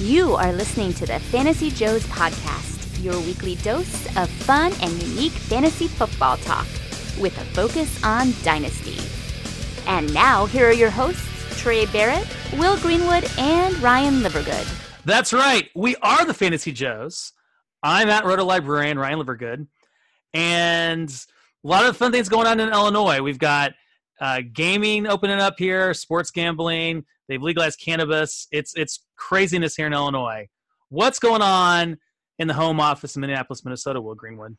You are listening to the Fantasy Joes podcast, your weekly dose of fun and unique fantasy football talk with a focus on dynasty. And now, here are your hosts, Trey Barrett, Will Greenwood, and Ryan Livergood. That's right. We are the Fantasy Joes. I'm at Roto Librarian Ryan Livergood, and a lot of fun things going on in Illinois. We've got uh, gaming opening up here, sports gambling. They've legalized cannabis. It's it's craziness here in Illinois. What's going on in the home office in Minneapolis, Minnesota? Will Greenwood.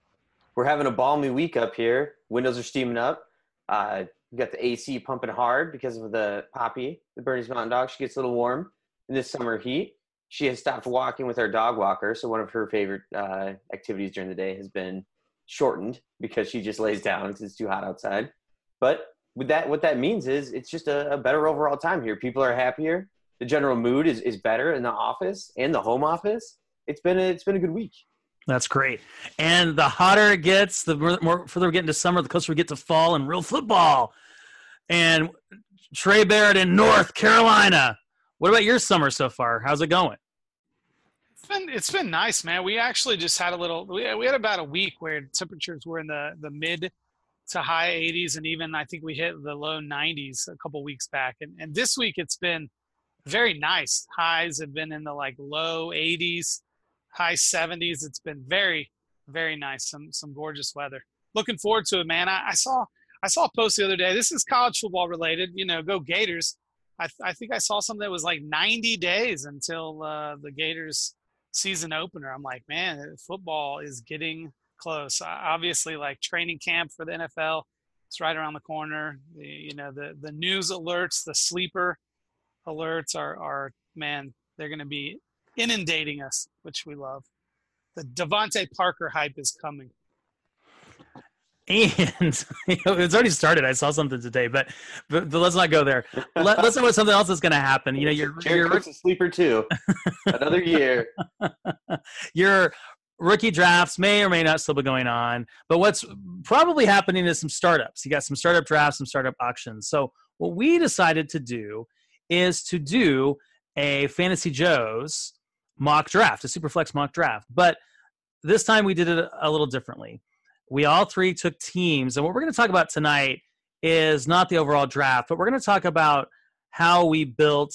We're having a balmy week up here. Windows are steaming up. Uh, we got the AC pumping hard because of the Poppy, the Bernese Mountain Dog. She gets a little warm in this summer heat. She has stopped walking with our dog walker, so one of her favorite uh, activities during the day has been shortened because she just lays down because it's too hot outside. But with that, what that means is it's just a, a, better overall time here. People are happier. The general mood is, is better in the office and the home office. It's been a, it's been a good week. That's great. And the hotter it gets, the more, more further we get into summer, the closer we get to fall and real football. And Trey Barrett in North Carolina. What about your summer so far? How's it going? It's been it's been nice, man. We actually just had a little. We, we had about a week where temperatures were in the the mid to high 80s and even i think we hit the low 90s a couple weeks back and, and this week it's been very nice. Highs have been in the like low 80s high 70s it's been very very nice some some gorgeous weather. Looking forward to it man. I, I saw i saw a post the other day. This is college football related you know go gators. I, I think i saw something that was like 90 days until uh, the gators season opener. I'm like man football is getting close. Obviously, like training camp for the NFL, it's right around the corner. The, you know, the the news alerts, the sleeper alerts are are man, they're going to be inundating us, which we love. The DeVante Parker hype is coming. And you know, it's already started. I saw something today, but but, but let's not go there. Let, us talk about something else that's going to happen. You know, you're Jared you're Cook's a sleeper too. Another year. you're rookie drafts may or may not still be going on. But what's probably happening is some startups. You got some startup drafts, some startup auctions. So what we decided to do is to do a Fantasy Joe's mock draft, a Superflex mock draft. But this time we did it a little differently. We all three took teams, and what we're going to talk about tonight is not the overall draft, but we're going to talk about how we built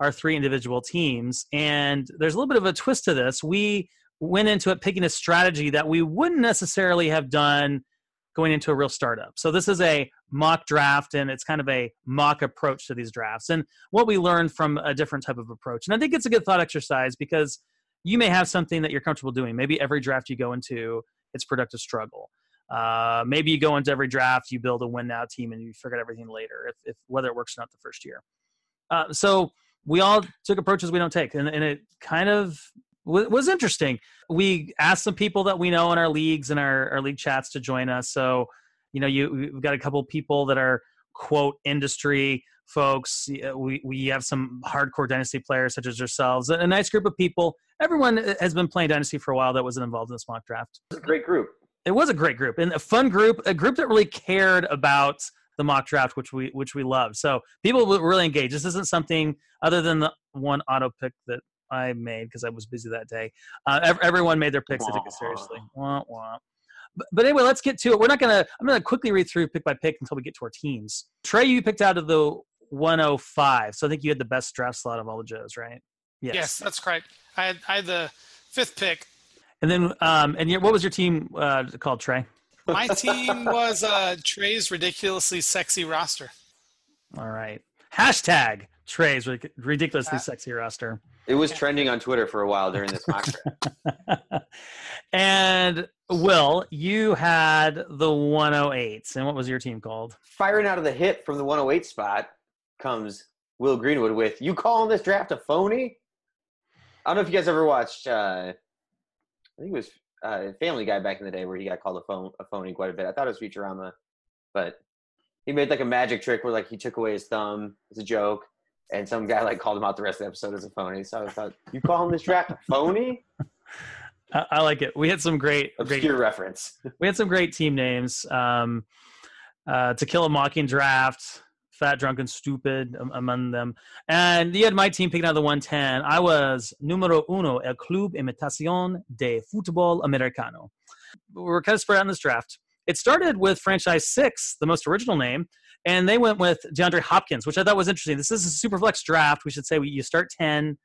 our three individual teams. And there's a little bit of a twist to this. We went into it picking a strategy that we wouldn't necessarily have done going into a real startup. So this is a mock draft and it's kind of a mock approach to these drafts and what we learned from a different type of approach. And I think it's a good thought exercise because you may have something that you're comfortable doing. Maybe every draft you go into, it's productive struggle. Uh, maybe you go into every draft, you build a win now team and you out everything later, if, if whether it works or not the first year. Uh, so we all took approaches we don't take, and, and it kind of was interesting. We asked some people that we know in our leagues and our, our league chats to join us. So, you know, you we've got a couple people that are quote industry folks. We we have some hardcore dynasty players such as yourselves. A nice group of people. Everyone uh, has been playing dynasty for a while that wasn't involved in this mock draft. It's a great group. It was a great group and a fun group. A group that really cared about the mock draft, which we which we love. So people were really engaged. This isn't something other than the one auto pick that I made because I was busy that day. Uh, everyone made their picks. I took it seriously. Wah, wah. But, but anyway, let's get to it. We're not gonna. I'm gonna quickly read through pick by pick until we get to our teams. Trey, you picked out of the 105, so I think you had the best draft slot of all the Joes, right? Yes, yes that's correct. I had, I had the fifth pick. And then, um, and your, what was your team uh, called, Trey? My team was uh, Trey's ridiculously sexy roster. All right. Hashtag Trey's ridiculously sexy roster. It was trending on Twitter for a while during this mock draft. and Will, you had the 108s, and what was your team called? Firing out of the hip from the 108 spot comes Will Greenwood with "You calling this draft a phony?" I don't know if you guys ever watched. Uh, I think it was uh, Family Guy back in the day where he got called a phone a phony quite a bit. I thought it was Futurama, but he made like a magic trick where like he took away his thumb as a joke and some guy like called him out the rest of the episode as a phony. So I thought, you call him this draft a phony? I, I like it. We had some great obscure great, reference. we had some great team names. Um, uh, to kill a mocking draft, fat, drunk, and stupid among them. And you had my team picking out the 110. I was numero uno, el Club Imitación de Fútbol Americano. We're kind of spread out in this draft. It started with franchise six, the most original name, and they went with DeAndre Hopkins, which I thought was interesting. This is a super flex draft. We should say you start 10.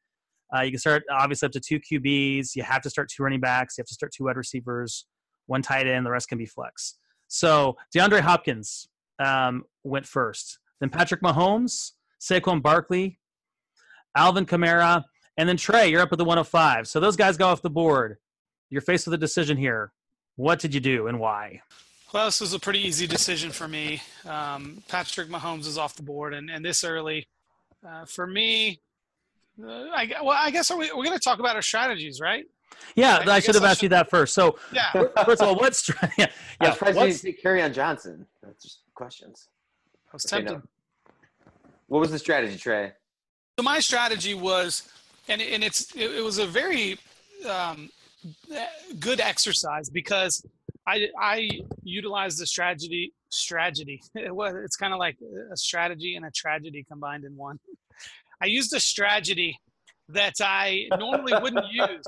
Uh, you can start obviously up to two QBs. You have to start two running backs. You have to start two wide receivers, one tight end. The rest can be flex. So DeAndre Hopkins um, went first. Then Patrick Mahomes, Saquon Barkley, Alvin Kamara, and then Trey. You're up at the 105. So those guys go off the board. You're faced with a decision here. What did you do and why? Well, this was a pretty easy decision for me. Um, Patrick Mahomes is off the board, and, and this early, uh, for me, uh, I, well, I guess are we, we're going to talk about our strategies, right? Yeah, I, I should have I asked should... you that first. So, yeah. first of all, what's yeah, yeah, I was what's, you Kerryon Johnson. That's just questions. I was tempted. Okay, no. What was the strategy, Trey? So my strategy was, and and it's it, it was a very um, good exercise because I I utilized the strategy strategy. it's kind of like a strategy and a tragedy combined in one. I used a strategy that I normally wouldn't use,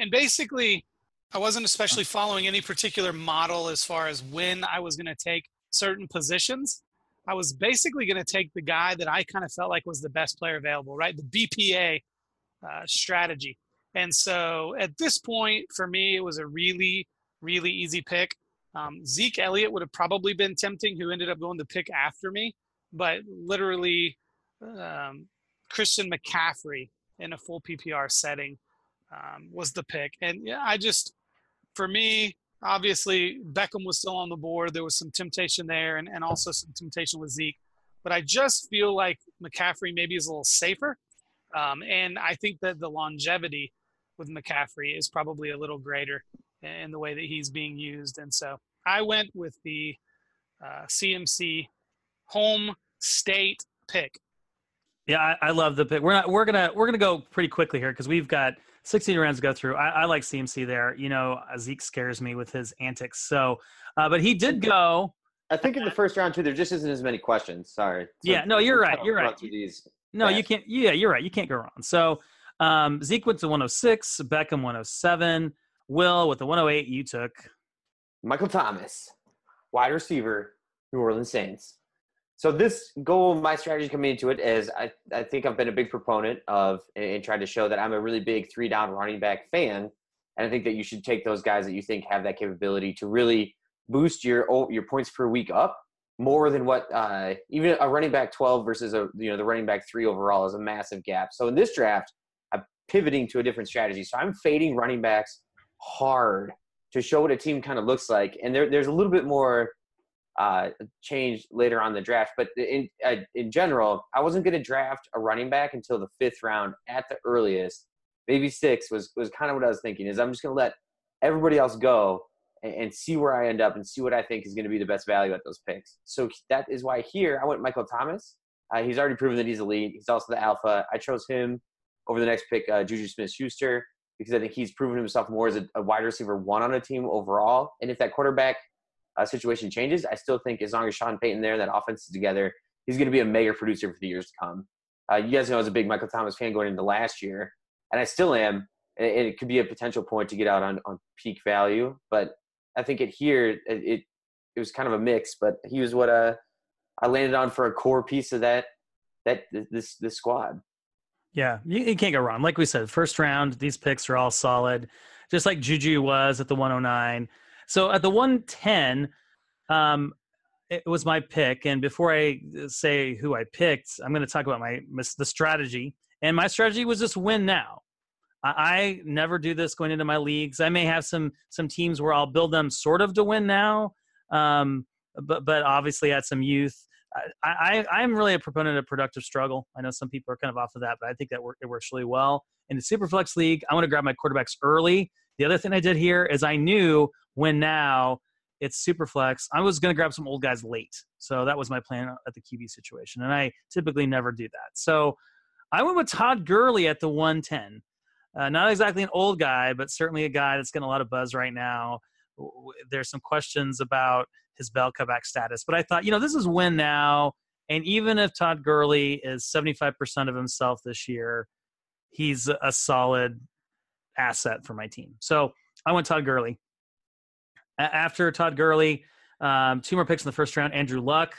and basically, I wasn't especially following any particular model as far as when I was going to take certain positions. I was basically going to take the guy that I kind of felt like was the best player available, right? The BPA uh, strategy. And so at this point, for me, it was a really, really easy pick. Um, Zeke Elliott would have probably been tempting, who ended up going to pick after me. But literally, um, Christian McCaffrey in a full PPR setting um, was the pick. And yeah, I just, for me, obviously Beckham was still on the board. There was some temptation there and, and also some temptation with Zeke. But I just feel like McCaffrey maybe is a little safer. Um, and I think that the longevity with McCaffrey is probably a little greater in the way that he's being used. And so I went with the uh, CMC home state pick. Yeah, I, I, love the pick. We're not. We're gonna. We're gonna go pretty quickly here because we've got 16 rounds to go through. I, I, like CMC there. You know, Zeke scares me with his antics. So, uh, but he did go. I think in the first round too, there just isn't as many questions. Sorry. So yeah. No, you're right. You're right. No, fast. you can't. Yeah, you're right. You can't go wrong. So, um, Zeke went to 106. Beckham 107. Will with the 108 you took. Michael Thomas, wide receiver, New Orleans Saints. So this goal, my strategy coming into it is I, I think I've been a big proponent of and tried to show that I'm a really big three down running back fan. And I think that you should take those guys that you think have that capability to really boost your your points per week up more than what uh, even a running back 12 versus a you know the running back three overall is a massive gap. So in this draft, I'm pivoting to a different strategy. So I'm fading running backs hard to show what a team kind of looks like, and there, there's a little bit more uh, changed later on the draft. But in uh, in general, I wasn't going to draft a running back until the fifth round at the earliest. Maybe six was was kind of what I was thinking. Is I'm just going to let everybody else go and, and, see where I end up and see what I think is going to be the best value at those picks. So that is why here I went Michael Thomas. Uh, he's already proven that he's elite. He's also the alpha. I chose him over the next pick, uh, Juju Smith-Schuster, because I think he's proven himself more as a, a wide receiver one on a team overall. And if that quarterback uh, situation changes, I still think as long as Sean Payton there, that offense is together, he's going to be a mega producer for the years to come. Uh, you guys know I was a big Michael Thomas fan going into last year, and I still am. And it could be a potential point to get out on, on peak value, but I think it here it, it, it was kind of a mix. But he was what uh, I landed on for a core piece of that that this this squad. Yeah, you, you, can't go wrong. Like we said, first round, these picks are all solid, just like Juju was at the 109. So at the 110, um, it was my pick. And before I say who I picked, I'm going to talk about my the strategy. And my strategy was just win now. I, I never do this going into my leagues. I may have some some teams where I'll build them sort of to win now, um, but but obviously at some youth. I, I, am really a proponent of productive struggle. I know some people are kind of off of that, but I think that work, it works really well. In the Superflex League, I want to grab my quarterbacks early. The other thing I did here is I knew when now it's super flex. I was going to grab some old guys late. So that was my plan at the QB situation. And I typically never do that. So I went with Todd Gurley at the 110. Uh, not exactly an old guy, but certainly a guy that's getting a lot of buzz right now. There's some questions about his bell comeback status, but I thought, you know, this is win now. And even if Todd Gurley is 75% of himself this year, he's a solid asset for my team. So I went Todd Gurley. After Todd Gurley, um, two more picks in the first round Andrew Luck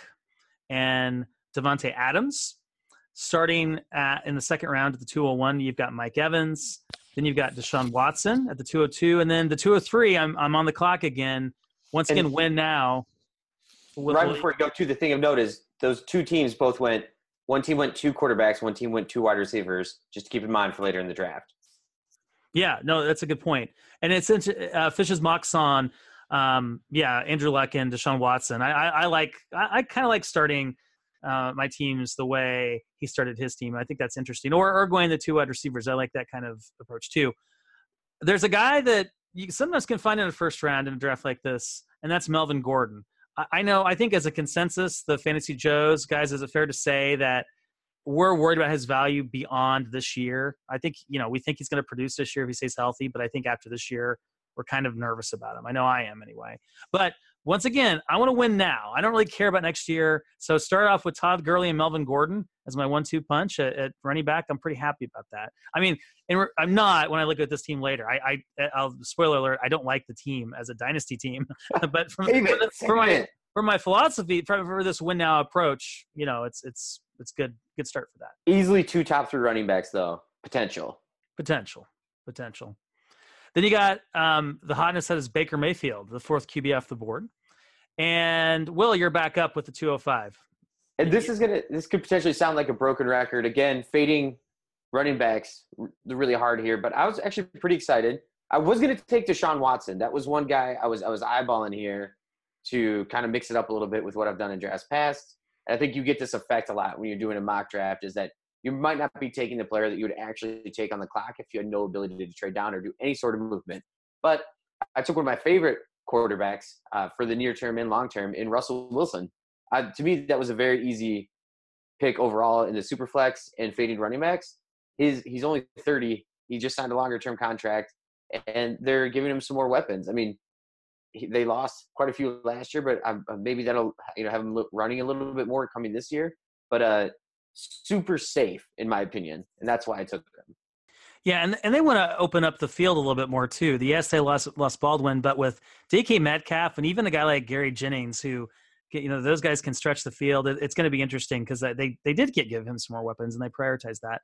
and Davante Adams. Starting at, in the second round at the 201, you've got Mike Evans. Then you've got Deshaun Watson at the 202. And then the 203, I'm, I'm on the clock again. Once again, win now. Right before we go to the thing of note is those two teams both went, one team went two quarterbacks, one team went two wide receivers, just to keep in mind for later in the draft. Yeah, no, that's a good point. And it's uh, Fish's mocks on, um, yeah, Andrew Luck and Deshaun Watson. I, I, I like, I, I kind of like starting – uh, my teams the way he started his team. I think that's interesting. Or, or going the two wide receivers. I like that kind of approach too. There's a guy that you sometimes can find in a first round in a draft like this, and that's Melvin Gordon. I, I know, I think as a consensus, the Fantasy Joes, guys, is it fair to say that we're worried about his value beyond this year? I think, you know, we think he's going to produce this year if he stays healthy, but I think after this year, we're kind of nervous about him. I know I am anyway. But once again, I want to win now. I don't really care about next year. So start off with Todd Gurley and Melvin Gordon as my one-two punch at, at running back. I'm pretty happy about that. I mean, and I'm not when I look at this team later. I, I I'll spoiler alert. I don't like the team as a dynasty team, but from, for, the, for, my for my philosophy for, for this win now approach, you know, it's it's it's good good start for that. Easily two top three running backs though potential potential potential. Then you got um, the hotness that is Baker Mayfield, the fourth QB off the board. And Will, you're back up with the 205. And this is gonna this could potentially sound like a broken record again, fading running backs really hard here. But I was actually pretty excited. I was gonna take Deshaun Watson. That was one guy I was I was eyeballing here to kind of mix it up a little bit with what I've done in drafts past. And I think you get this effect a lot when you're doing a mock draft is that you might not be taking the player that you would actually take on the clock if you had no ability to trade down or do any sort of movement. But I took one of my favorite quarterbacks uh, for the near term and long term in Russell Wilson. Uh, to me, that was a very easy pick overall in the super flex and fading running backs. His he's only 30. He just signed a longer term contract, and they're giving him some more weapons. I mean, he, they lost quite a few last year, but uh, maybe that'll you know have him running a little bit more coming this year. But uh, super safe in my opinion, and that's why I took them. Yeah, and and they want to open up the field a little bit more too. The yes, they lost lost Baldwin, but with DK Metcalf and even a guy like Gary Jennings, who you know those guys can stretch the field. It's going to be interesting because they they did get give him some more weapons and they prioritized that.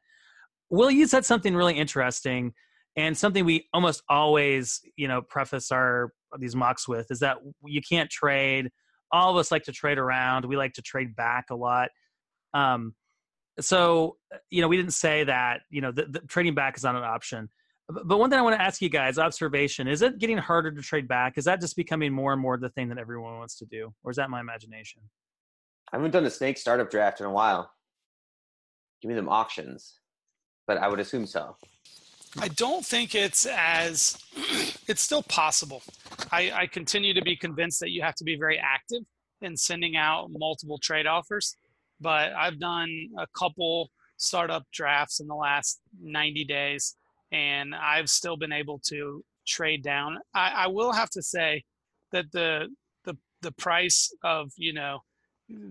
Will you said something really interesting and something we almost always you know preface our these mocks with is that you can't trade. All of us like to trade around. We like to trade back a lot. Um, so uh, you know we didn't say that you know the, the trading back is not an option. But one thing i want to ask you guys observation is it getting harder to trade back? Is that just becoming more and more the thing that everyone wants to do? Or is that my imagination? I haven't done a snake startup draft in a while. Give me them auctions but i would assume so. I don't think it's as it's still possible. I, I continue to be convinced that you have to be very active in sending out multiple trade offers but I've done a couple startup drafts in the last 90 days, and I've still been able to trade down. I, I will have to say that the the the price of you know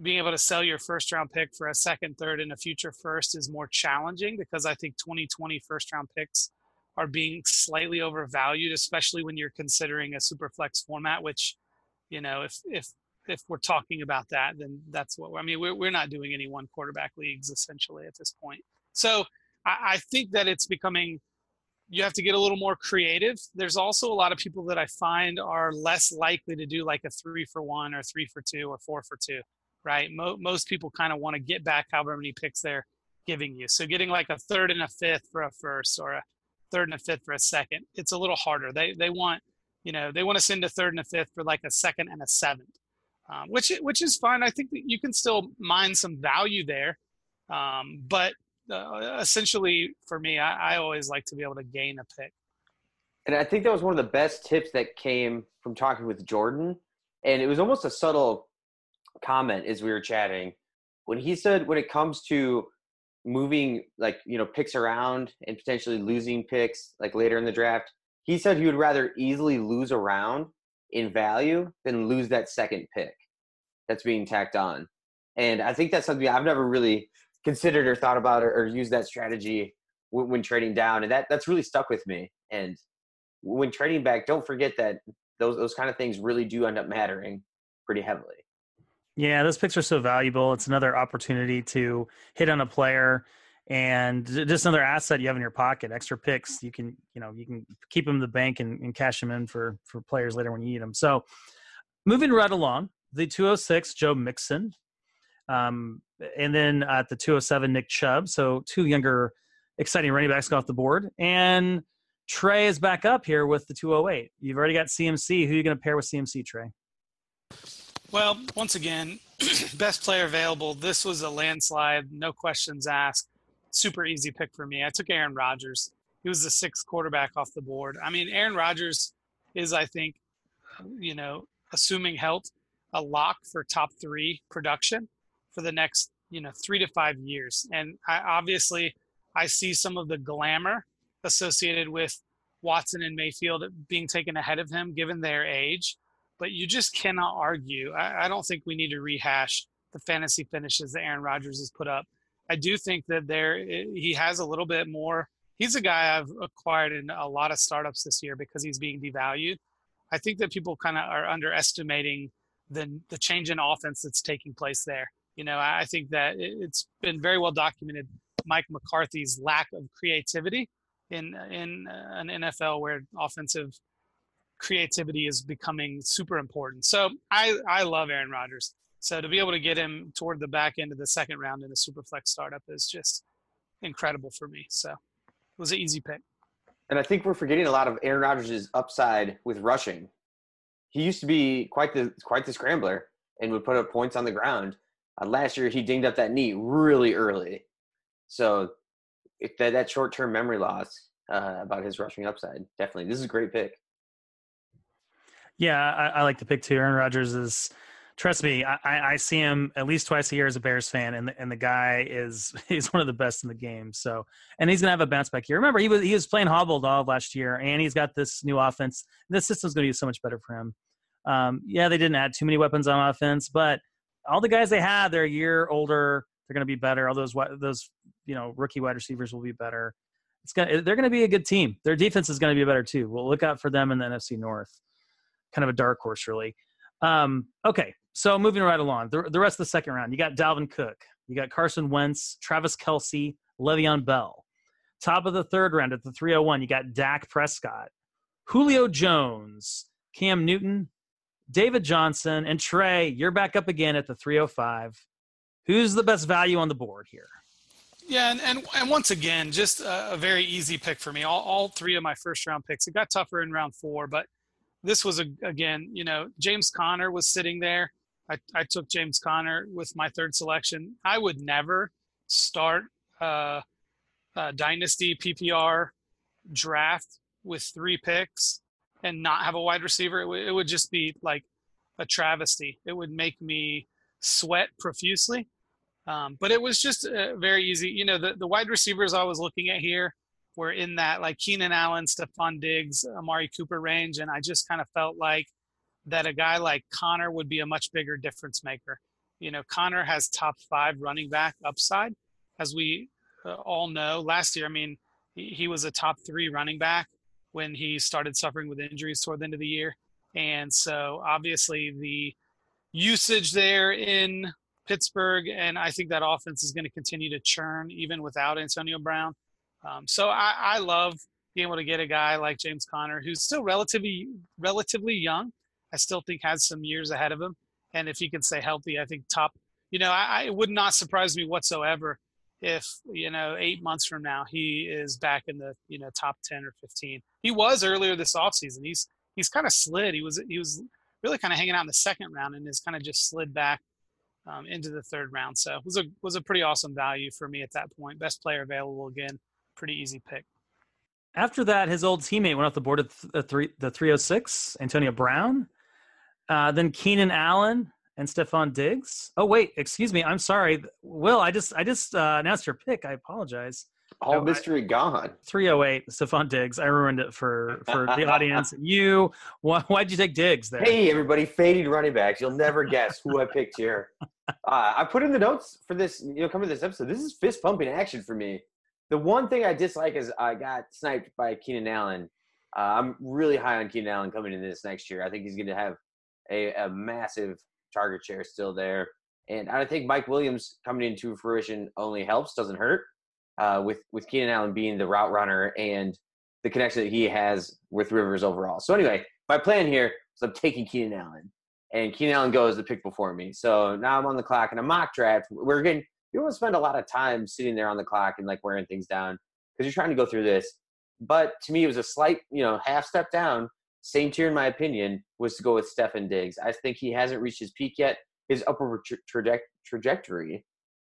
being able to sell your first round pick for a second, third, and a future first is more challenging because I think 2020 first round picks are being slightly overvalued, especially when you're considering a super flex format, which, you know, if if if we're talking about that, then that's what I mean. We're we're not doing any one quarterback leagues essentially at this point. So I, I think that it's becoming. You have to get a little more creative. There's also a lot of people that I find are less likely to do like a three for one or three for two or four for two, right? Mo- most people kind of want to get back however many picks they're giving you. So getting like a third and a fifth for a first or a third and a fifth for a second, it's a little harder. They they want you know they want to send a third and a fifth for like a second and a seventh um, which which is fine. I think that you can still mine some value there, um, but uh, essentially for me, I, I always like to be able to gain a pick. And I think that was one of the best tips that came from talking with Jordan, and it was almost a subtle comment as we were chatting when he said when it comes to moving like you know picks around and potentially losing picks like later in the draft he said he would rather easily lose a round in value than lose that second pick that's being tacked on. And I think that's something I've never really considered or thought about or, or used that strategy when, when trading down. And that, that's really stuck with me. And when trading back, don't forget that those, those kind of things really do end up mattering pretty heavily. Yeah, those picks are so valuable. It's another opportunity to hit on a player and just another asset you have in your pocket. Extra picks, you can you know you can keep them in the bank and, and cash them in for for players later when you need them. So, moving right along, the 206 Joe Mixon, um, and then at the 207 Nick Chubb. So two younger, exciting running backs off the board, and Trey is back up here with the 208. You've already got CMC. Who are you going to pair with CMC, Trey? Well, once again, best player available. This was a landslide, no questions asked. Super easy pick for me. I took Aaron Rodgers. He was the sixth quarterback off the board. I mean, Aaron Rodgers is, I think, you know, assuming health, a lock for top three production for the next, you know, three to five years. And I, obviously, I see some of the glamour associated with Watson and Mayfield being taken ahead of him, given their age but you just cannot argue. I, I, don't think we need to rehash the fantasy finishes that Aaron Rodgers has put up. I do think that there eh, he has a little bit more. He's a guy I've acquired in a lot of startups this year because he's being devalued. I think that people kind of are underestimating the the change in offense that's taking place there. You know, I think that it's been very well documented Mike McCarthy's lack of creativity in in uh, an NFL where offensive creativity is becoming super important. So I, I love Aaron Rodgers. So to be able to get him toward the back end of the second round in a super flex startup is just incredible for me. So it was an easy pick. And I think we're forgetting a lot of Aaron Rodgers' upside with rushing. He used to be quite the quite the scrambler and would put up points on the ground. Uh, last year he dinged up that knee really early, so that that short term memory loss uh, about his rushing upside definitely. This is a great pick. Yeah, I, I like the pick too. Aaron Rodgers is trust me, I, I, see him at least twice a year as a Bears fan, and the, and the guy is he's one of the best in the game. So, and he's gonna have a bounce back year. Remember, he was he was playing hobbled all last year, and he's got this new offense. This system's gonna be so much better for him. Um, yeah, they didn't add too many weapons on offense, but all the guys they had, they're a year older. They're gonna be better. All those those you know rookie wide receivers will be better. It's gonna they're gonna be a good team. Their defense is gonna be better too. We'll look out for them in the NFC North kind of a dark horse, really. Um, okay, so moving right along, the, the rest of the second round, you got Dalvin Cook, you got Carson Wentz, Travis Kelsey, Le'Veon Bell. Top of the third round at the 301, you got Dak Prescott, Julio Jones, Cam Newton, David Johnson, and Trey. You're back up again at the 305. Who's the best value on the board here? Yeah, and, and, and once again, just a, a, very easy pick for me. All, all three of my first round picks. It got tougher in round four, but this was a, again, you know, James Conner was sitting there. I, I took James Conner with my third selection. I would never start uh, a dynasty PPR draft with three picks and not have a wide receiver. It, w- it would just be like a travesty. It would make me sweat profusely. Um, but it was just uh, very easy. You know, the, the wide receivers I was looking at here, were in that like Keenan Allen, Stefon Diggs, Amari Cooper range, and I just kind of felt like that a guy like Conner would be a much bigger difference maker. You know, Conner has top five running back upside, as we uh, all know. Last year, I mean, he, was a top three running back when he started suffering with injuries toward the end of the year, and so obviously the usage there in Pittsburgh, and I think that offense is going to continue to churn even without Antonio Brown. Um, so I, I love being able to get a guy like James Conner, who's still relatively relatively young. I still think has some years ahead of him, and if he can stay healthy, I think top. You know, I, it would not surprise me whatsoever if you know eight months from now he is back in the you know top ten or fifteen. He was earlier this offseason. He's he's kind of slid. He was he was really kind of hanging out in the second round and has kind of just slid back um, into the third round. So it was a was a pretty awesome value for me at that point. Best player available again pretty easy pick. After that, his old teammate went off the board at the three the 306, Antonio Brown. Uh, then Keenan Allen and Stefon Diggs. Oh wait, excuse me, I'm sorry, Will. I just I just uh, announced your pick. I apologize. All I- mystery gone. 308, Stefon Diggs. I ruined it for for the audience. You, why, why'd you take Diggs there? Hey, everybody, fading running backs. You'll never guess who I picked here. Uh, I put in the notes for this, you know, coming to this episode. This is fist pumping action for me. The one thing I dislike is I got sniped by Keenan Allen. Uh, I'm really high on Keenan Allen coming into this next year. I think he's going to have a, a massive target share still there. And I think Mike Williams coming into fruition only helps, doesn't hurt. Uh, with with Keenan Allen being the route runner and the connection that he has with Rivers overall. So anyway, my plan here is I'm taking Keenan Allen, and Keenan Allen goes the pick before me. So now I'm on the clock in a mock draft. We're getting you don't spend a lot of time sitting there on the clock and like wearing things down because you're trying to go through this. But to me, it was a slight, you know, half step down. Same tier, in my opinion, was to go with Stefon Diggs. I think he hasn't reached his peak yet. His upward tra- traje- trajectory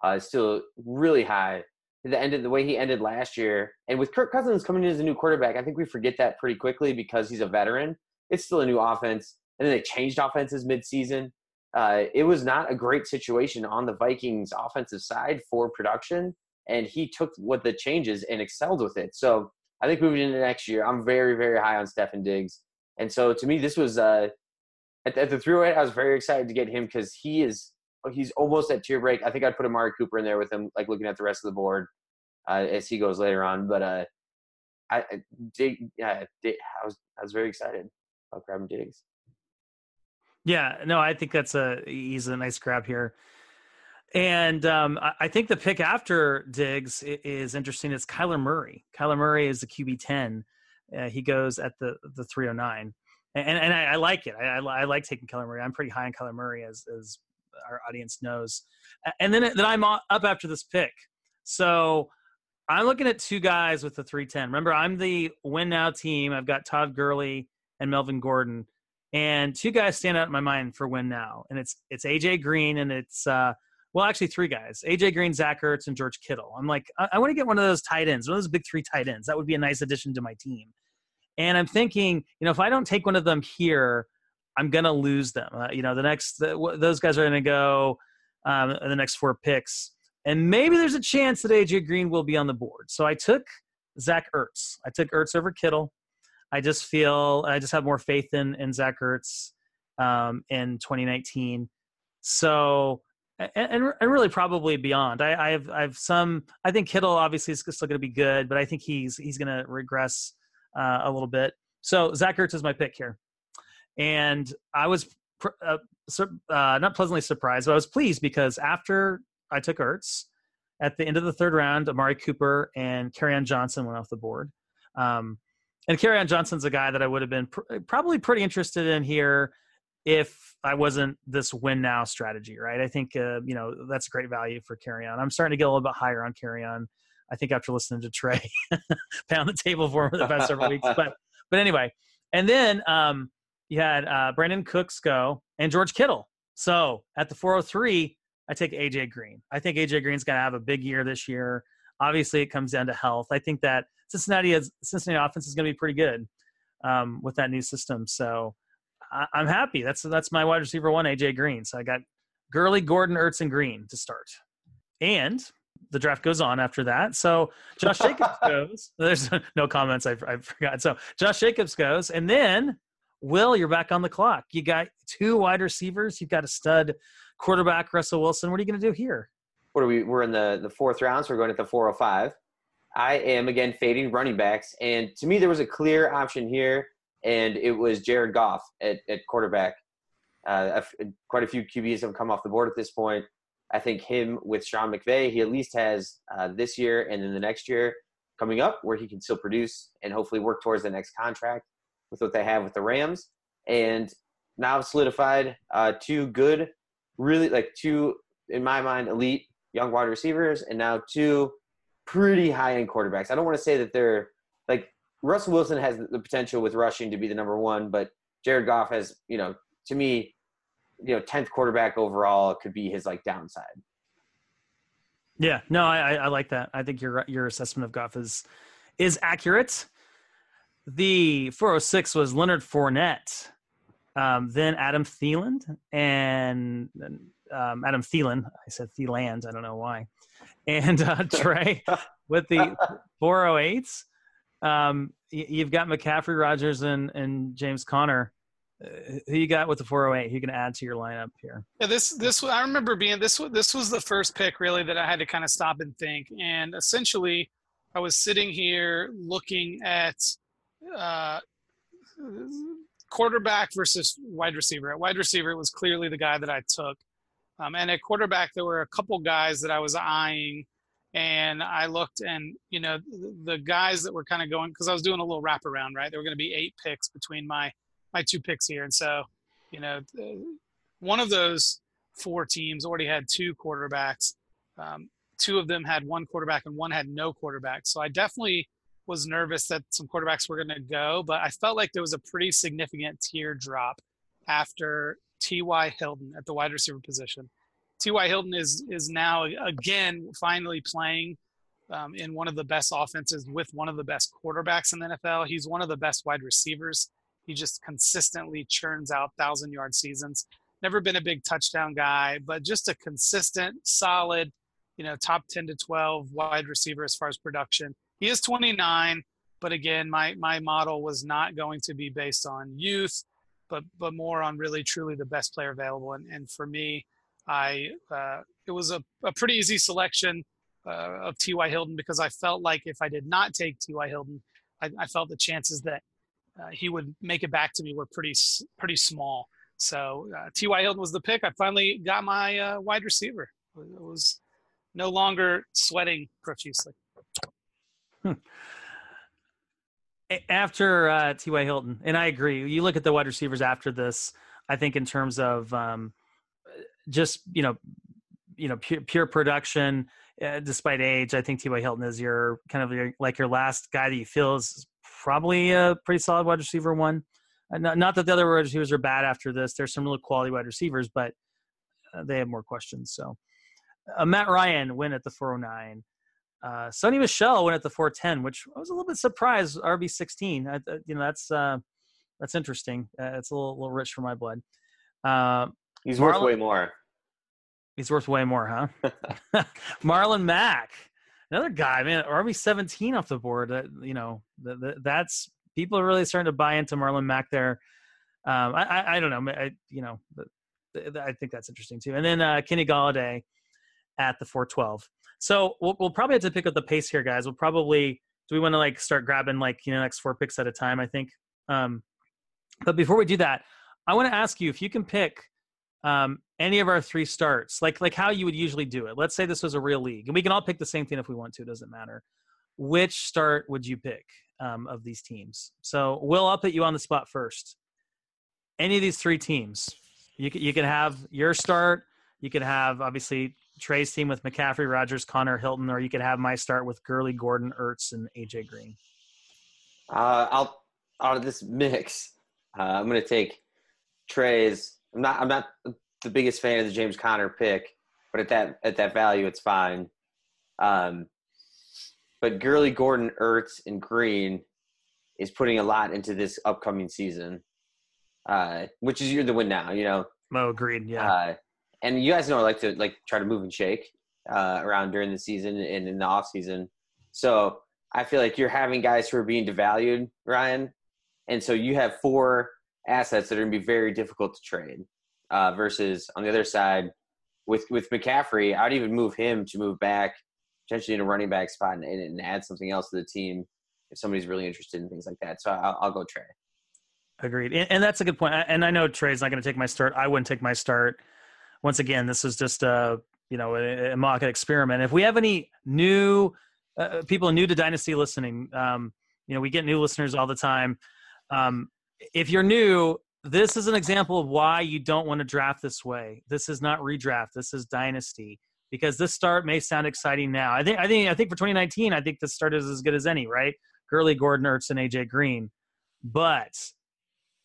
uh, is still really high. The ended the way he ended last year, and with Kirk Cousins coming in as a new quarterback, I think we forget that pretty quickly because he's a veteran. It's still a new offense, and then they changed offenses midseason. Uh, it was not a great situation on the Vikings' offensive side for production, and he took what the changes and excelled with it. So I think moving into next year, I'm very, very high on Stefon Diggs. And so to me, this was uh, at, at the 308, I was very excited to get him because he is he's almost at tier break. I think I'd put Amari Cooper in there with him, like looking at the rest of the board uh, as he goes later on. But uh, I I- dig, yeah, dig, I was I was very excited about grabbing Diggs. Yeah, no, I think that's a he's a nice grab here. And um, I, I think the pick after Diggs is interesting. It's Kyler Murray. Kyler Murray is the QB ten. Uh, he goes at the the three hundred nine, and and I, I like it. I, I, I like taking Kyler Murray. I'm pretty high on Kyler Murray, as as our audience knows. And then then I'm up after this pick. So I'm looking at two guys with the three ten. Remember, I'm the win now team. I've got Todd Gurley and Melvin Gordon and two guys stand out in my mind for win now, and it's it's AJ Green and it's uh, well actually three guys: AJ Green, Zach Ertz, and George Kittle. I'm like, I, I want to get one of those tight ends, one of those big three tight ends. That would be a nice addition to my team. And I'm thinking, you know, if I don't take one of them here, I'm gonna lose them. Uh, you know, the next the, w- those guys are gonna go um, the next four picks, and maybe there's a chance that AJ Green will be on the board. So I took Zach Ertz. I took Ertz over Kittle. I just feel I just have more faith in in Zach Ertz um, in 2019. So and, and really probably beyond. I, I have I have some. I think Kittle obviously is still going to be good, but I think he's he's going to regress uh, a little bit. So Zach Ertz is my pick here, and I was pr- uh, sur- uh, not pleasantly surprised, but I was pleased because after I took Ertz at the end of the third round, Amari Cooper and on Johnson went off the board. Um, and on Johnson's a guy that I would have been pr- probably pretty interested in here if I wasn't this win now strategy, right? I think uh, you know that's great value for Kerryon. I'm starting to get a little bit higher on Kerryon. I think after listening to Trey pound the table for him for the past several weeks, but but anyway, and then um, you had uh, Brandin Cooks go and George Kittle. So at the 403, I take AJ Green. I think AJ Green's going to have a big year this year. Obviously, it comes down to health. I think that Cincinnati is Cincinnati offense is going to be pretty good um, with that new system. So I, I'm happy. That's that's my wide receiver one, AJ Green. So I got Gurley, Gordon, Ertz, and Green to start. And the draft goes on after that. So Josh Jacobs goes. There's no comments. I, I forgot. So Josh Jacobs goes, and then Will, you're back on the clock. You got two wide receivers. You've got a stud quarterback, Russell Wilson. What are you going to do here? What are we? We're in the the fourth round, so we're going at the 405. I am again fading running backs, and to me there was a clear option here, and it was Jared Goff at, at quarterback. Uh, quite a few QBs have come off the board at this point. I think him with Sean McVay, he at least has uh, this year and then the next year coming up where he can still produce and hopefully work towards the next contract with what they have with the Rams. And now solidified uh, two good, really like two, in my mind, elite young wide receivers, and now two pretty high end quarterbacks. I don't want to say that they're like Russell Wilson has the potential with rushing to be the number one, but Jared Goff has, you know, to me, you know, tenth quarterback overall could be his like downside. Yeah, no, I, I, like that. I think your your assessment of Goff is is accurate. The 406 was Leonard Fournette, um, then Adam Thielen, and um, Adam Thielen. I said Thieland. I don't know why. And uh, Trey with the 408s. Um, you've got McCaffrey, Rodgers, and and James Conner. Uh, who you got with the 408? Who you can add to your lineup here? Yeah, this this I remember being this this was the first pick really that I had to kind of stop and think. And essentially, I was sitting here looking at uh, quarterback versus wide receiver. At wide receiver, it was clearly the guy that I took. Um, and at quarterback, there were a couple guys that I was eyeing and I looked and you know the guys that were kind of going because I was doing a little wraparound right there were going to be eight picks between my my two picks here and so you know one of those four teams already had two quarterbacks um, two of them had one quarterback and one had no quarterback so I definitely was nervous that some quarterbacks were going to go but I felt like there was a pretty significant tier drop after T.Y. Hilton at the wide receiver position T.Y. Hilton is is now again finally playing um, in one of the best offenses with one of the best quarterbacks in the NFL. He's one of the best wide receivers. He just consistently churns out thousand yard seasons. Never been a big touchdown guy, but just a consistent, solid, you know, top ten to twelve wide receiver as far as production. He is 29, but again, my my model was not going to be based on youth, but but more on really truly the best player available. And and for me, I uh, it was a, a pretty easy selection uh, of T.Y. Hilton because I felt like if I did not take T.Y. Hilton, I, I felt the chances that uh, he would make it back to me were pretty pretty small. So uh, T.Y. Hilton was the pick. I finally got my uh, wide receiver. It was no longer sweating profusely. After uh, T.Y. Hilton, and I agree. You look at the wide receivers after this. I think in terms of um, just you know, you know, pure, pure production. Uh, despite age, I think T.Y. Hilton is your kind of your, like your last guy that you feel is probably a pretty solid wide receiver one. Uh, not, not, that the other wide receivers are bad after this. There's some really quality wide receivers, but uh, they have more questions. So uh, Matt Ryan went at the 409. Uh, Sony Michel went at the 410, which I was a little bit surprised. RB 16. you know, that's uh, that's interesting. Uh, it's a little, little rich for my blood. He's worth way more. He's worth way more, huh? Marlon Mack, another guy, man. RB seventeen off the board. That you know, that's people are really starting to buy into Marlon Mack there. Um, I, I, I, don't know. I, you know, I think that's interesting too. And then uh, Kenny Golladay at the 412. So we'll, we'll probably have to pick up the pace here, guys. We'll probably do we want to like start grabbing like you know next four picks at a time? I think. Um, but before we do that, I want to ask you if you can pick um, any of our three starts, like like how you would usually do it. Let's say this was a real league, and we can all pick the same thing if we want to. It doesn't matter. Which start would you pick um, of these teams? So, Will, I'll put you on the spot first. Any of these three teams, you can, you can have your start. You could have obviously Trey's team with McCaffrey, Rodgers, Conner, Hilton, or you could have my start with Gurley, Gordon, Ertz, and AJ Green. Uh, I'll out of this mix, uh, I'm going to take Trey's I'm not I'm not the biggest fan of the James Conner pick, but at that at that value, it's fine. Um, but Gurley, Gordon, Ertz, and Green is putting a lot into this upcoming season, uh, which is you're the win now. You know. Oh, agreed. Yeah. Uh, and you guys know I like to like try to move and shake uh, around during the season and in the off season. So I feel like you're having guys who are being devalued, Ryan, and so you have four assets that are going to be very difficult to trade. Uh, versus on the other side, with with McCaffrey, I'd even move him to move back potentially in a running back spot and, and add something else to the team if somebody's really interested in things like that. So I'll, I'll go Trey. Agreed, and, and, that's a good point. And I know Trey's not going to take my start. I wouldn't take my start. Once again, this is just a you know a, a experiment. If we have any new uh, people new to Dynasty listening, um, you know we get new listeners all the time. Um, if you're new, this is an example of why you don't want to draft this way. This is not redraft. This is dynasty because this start may sound exciting now. I think I think I think for 2019, I think this start is as good as any, right? Gurley, Gordon, Ertz, and AJ Green. But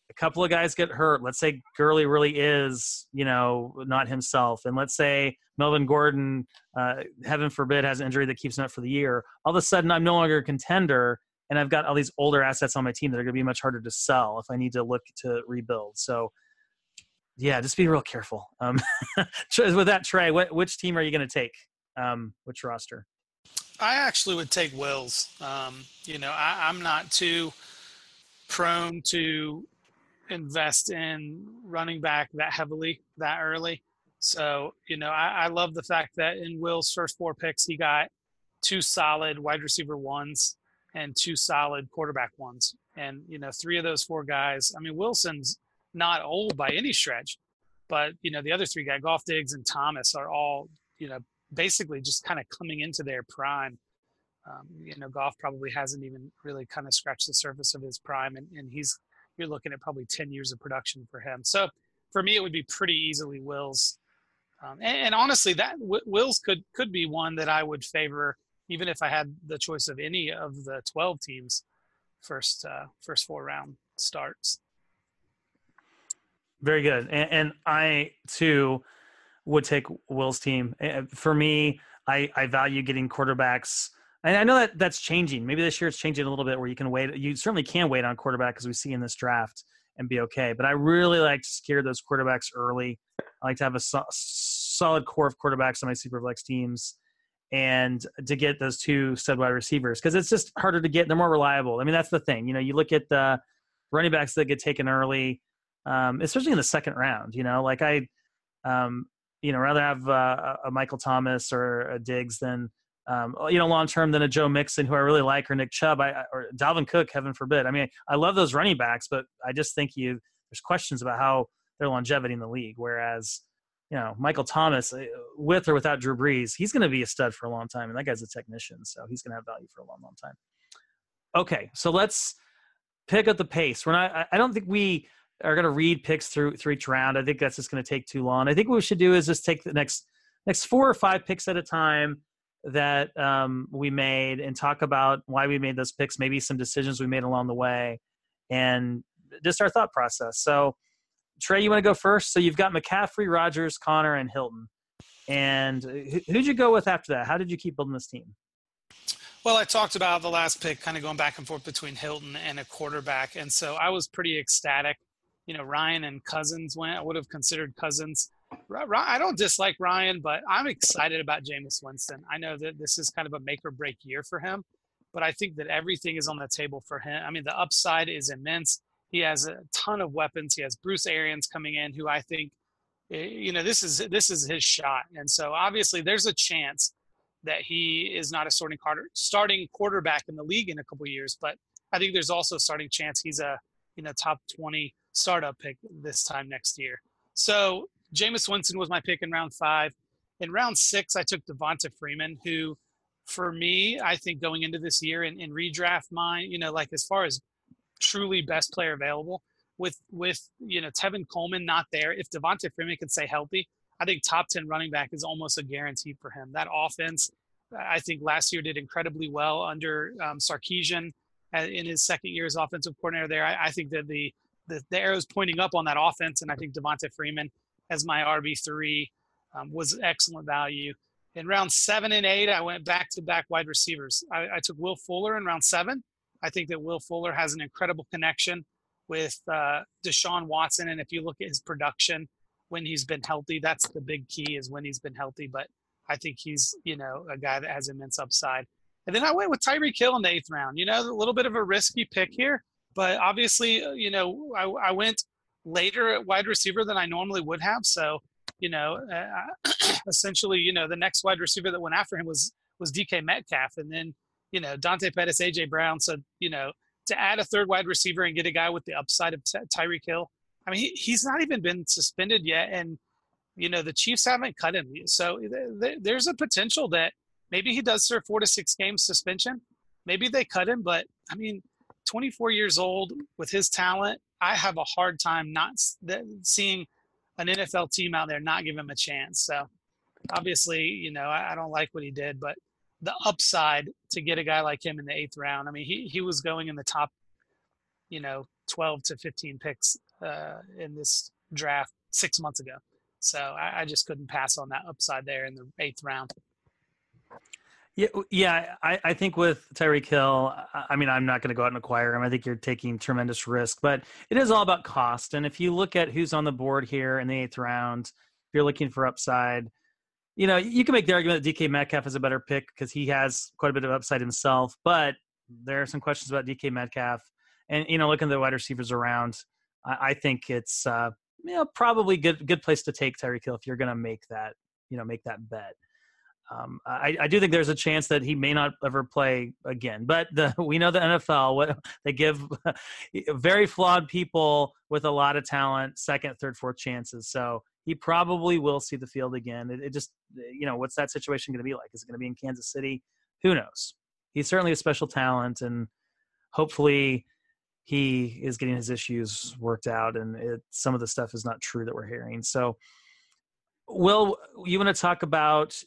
a couple of guys get hurt. Let's say Gurley really is, you know, not himself, and let's say Melvin Gordon, uh, heaven forbid, has an injury that keeps him out for the year. All of a sudden, I'm no longer a contender and I've got all these older assets on my team that are going to be much harder to sell if I need to look to rebuild. So, yeah, just be real careful. Um, with that, Trey, what, which team are you going to take? Um, which roster? I actually would take Wills. Um, you know, I, I'm not too prone to invest in running back that heavily that early. So, you know, I, I love the fact that in Will's first four picks, he got two solid wide receiver ones and two solid quarterback ones. And, you know, three of those four guys, I mean, Wilson's not old by any stretch, but, you know, the other three guys, Goff Diggs and Thomas, are all, you know, basically just kind of coming into their prime. Um, you know, Goff probably hasn't even really kind of scratched the surface of his prime, and, and he's you're looking at probably 10 years of production for him. So for me, it would be pretty easily Wills. Um, and, and, honestly, that Wills could could be one that I would favor, even if I had the choice of any of the 12 teams first uh, first four round starts. Very good, and, and I too would take Will's team. For me, I, I value getting quarterbacks and I know that that's changing. Maybe this year it's changing a little bit where you can wait. You certainly can wait on quarterback as we see in this draft and be okay. But I really like to secure those quarterbacks early. I like to have a so- solid core of quarterbacks on my superflex teams and to get those two stud wide receivers because it's just harder to get. They're more reliable. I mean, that's the thing. You know, you look at the running backs that get taken early, um, especially in the second round. You know, like I, um, you know, rather have uh, a Michael Thomas or a Diggs than – um, you know, long term than a Joe Mixon, who I really like, or Nick Chubb, I, or Dalvin Cook, heaven forbid. I mean, I love those running backs, but I just think you there's questions about how their longevity in the league. Whereas, you know, Michael Thomas, uh, with or without Drew Brees, he's going to be a stud for a long time, and that guy's a technician, so he's going to have value for a long, long time. Okay, so let's pick up the pace. We're not. I don't think we are going to read picks through through each round. I think that's just going to take too long. I think what we should do is just take the next next four or five picks at a time that um, we made and talk about why we made those picks, maybe some decisions we made along the way, and just our thought process. So, Trey, you want to go first? So you've got McCaffrey, Rodgers, Conner, and Hilton. And uh, who'd you go with after that? How did you keep building this team? Well, I talked about the last pick, kind of going back and forth between Hilton and a quarterback, and so I was pretty ecstatic. You know, Ryan and Cousins went. I would have considered Cousins I don't dislike Ryan, but I'm excited about Jameis Winston. I know that this is kind of a make or break year for him, but I think that everything is on the table for him. I mean, the upside is immense. He has a ton of weapons. He has Bruce Arians coming in, who I think, eh, you know, this is this is his shot. And so obviously, there's a chance that he is not a starting starting quarterback in the league in a couple years. But I think there's also a starting chance he's a you know top 20 startup pick this time next year. So Jameis Winston was my pick in round five. In round six, I took Devonta Freeman, who, for me, I think going into this year in redraft mine, you know, like as far as truly best player available, with with you know Tevin Coleman not there, if Devonta Freeman can stay healthy, I think top ten running back is almost a guarantee for him. That offense, I think last year did incredibly well under um, Sarkisian uh, in his second year as offensive coordinator. There, I, I think that the the, the arrows pointing up on that offense, and I think Devonta Freeman as my RB3 um, was excellent value. In round seven and eight, I went back to back wide receivers. I, I, took Will Fuller in round seven. I think that Will Fuller has an incredible connection with uh, Deshaun Watson. And if you look at his production when he's been healthy, that's the big key is when he's been healthy. But I think he's, you know, a guy that has immense upside. And then I went with Tyreek Hill in the eighth round. You know, a little bit of a risky pick here, but obviously, uh, you know, I, I went later at wide receiver than I normally would have. So, you know, uh, essentially, you know, the next wide receiver that went after him was was DK Metcalf, and then you know Dante Pettis, AJ Brown. So, you know, to add a third wide receiver and get a guy with the upside of Tyreek Hill. I mean, he, he's not even been suspended yet, and you know the Chiefs haven't cut him. So th- th- there's a potential that maybe he does serve four to six games suspension. Maybe they cut him, but I mean, 24 years old with his talent I have a hard time not seeing an NFL team out there not give him a chance. So obviously, you know, I, I don't like what he did, but the upside to get a guy like him in the eighth round. I mean, he he was going in the top, you know, 12 to 15 picks uh, in this draft six months ago. So I, I just couldn't pass on that upside there in the eighth round. Yeah, yeah. I, I think with Tyreek Hill, I mean, I'm not going to go out and acquire him. I think you're taking tremendous risk, but it is all about cost. And if you look at who's on the board here in the eighth round, if you're looking for upside, you know, you can make the argument that DK Metcalf is a better pick because he has quite a bit of upside himself, but there are some questions about DK Metcalf. And, you know, looking at the wide receivers around, I, I think it's, uh, you know, probably good, good place to take Tyreek Hill if you're going to make that, you know, make that bet. Um, I, I, do think there's a chance that he may not ever play again, but the, we know the NFL what they give very flawed people with a lot of talent second, third, fourth chances. So he probably will see the field again. It, it just, you know, what's that situation going to be like? Is it going to be in Kansas City? Who knows? He's certainly a special talent, and hopefully he is getting his issues worked out, and it, some of the stuff is not true that we're hearing. So, Will, you want to talk about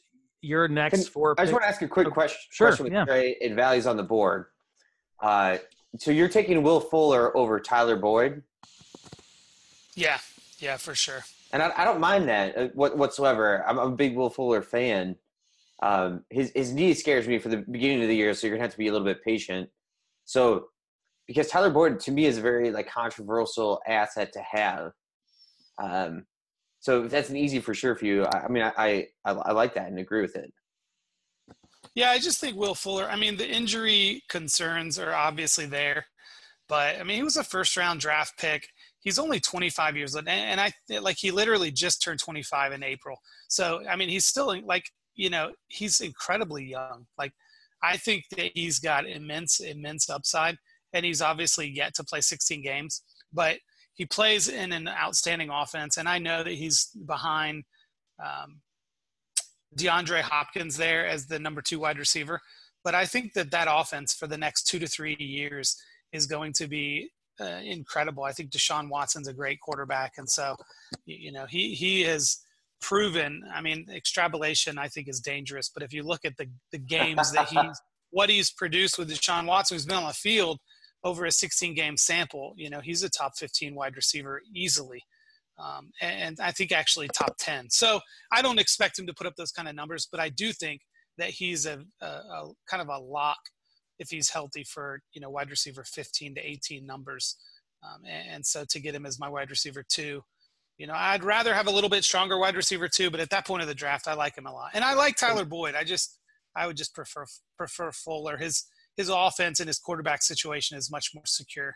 your next Can, four? I just want to ask a quick question. Sure, question with yeah. Trey and values on the board. Uh, so you're taking Will Fuller over Tyler Boyd? Yeah, yeah, for sure. And I, I don't mind that uh, whatsoever. I'm, a big Will Fuller fan. Um, his his knee scares me for the beginning of the year, so you're gonna have to be a little bit patient. So, because Tyler Boyd to me is a very like controversial asset to have. Um, so that's an easy for sure for you. I, I mean, I, I I like that and agree with it. Yeah, I just think Will Fuller. I mean, the injury concerns are obviously there, but I mean, he was a first round draft pick he's only 25 years old and i like he literally just turned 25 in april. So i mean he's still like you know he's incredibly young. Like i think that he's got immense immense upside and he's obviously yet to play 16 games but he plays in an outstanding offense and i know that he's behind um, deandre hopkins there as the number two wide receiver but i think that that offense for the next two to three years is going to be uh, incredible. I think Deshaun Watson's a great quarterback, and so you know he he has proven. I mean, extrapolation I think is dangerous, but if you look at the the games that he's what he's produced with Deshaun Watson, who's been on the field over a 16 game sample, you know he's a top 15 wide receiver easily. Um, and I think actually top 10. So I don't expect him to put up those kind of numbers, but I do think that he's a, a, a kind of a lock if he's healthy for you know wide receiver 15 to 18 numbers. Um, and, and, so to get him as my wide receiver two, you know, I'd rather have a little bit stronger wide receiver two, but at that point of the draft, I like him a lot. And I like Tyler Boyd. I just, I would just prefer prefer Fuller. His his offense and his quarterback situation is much more secure.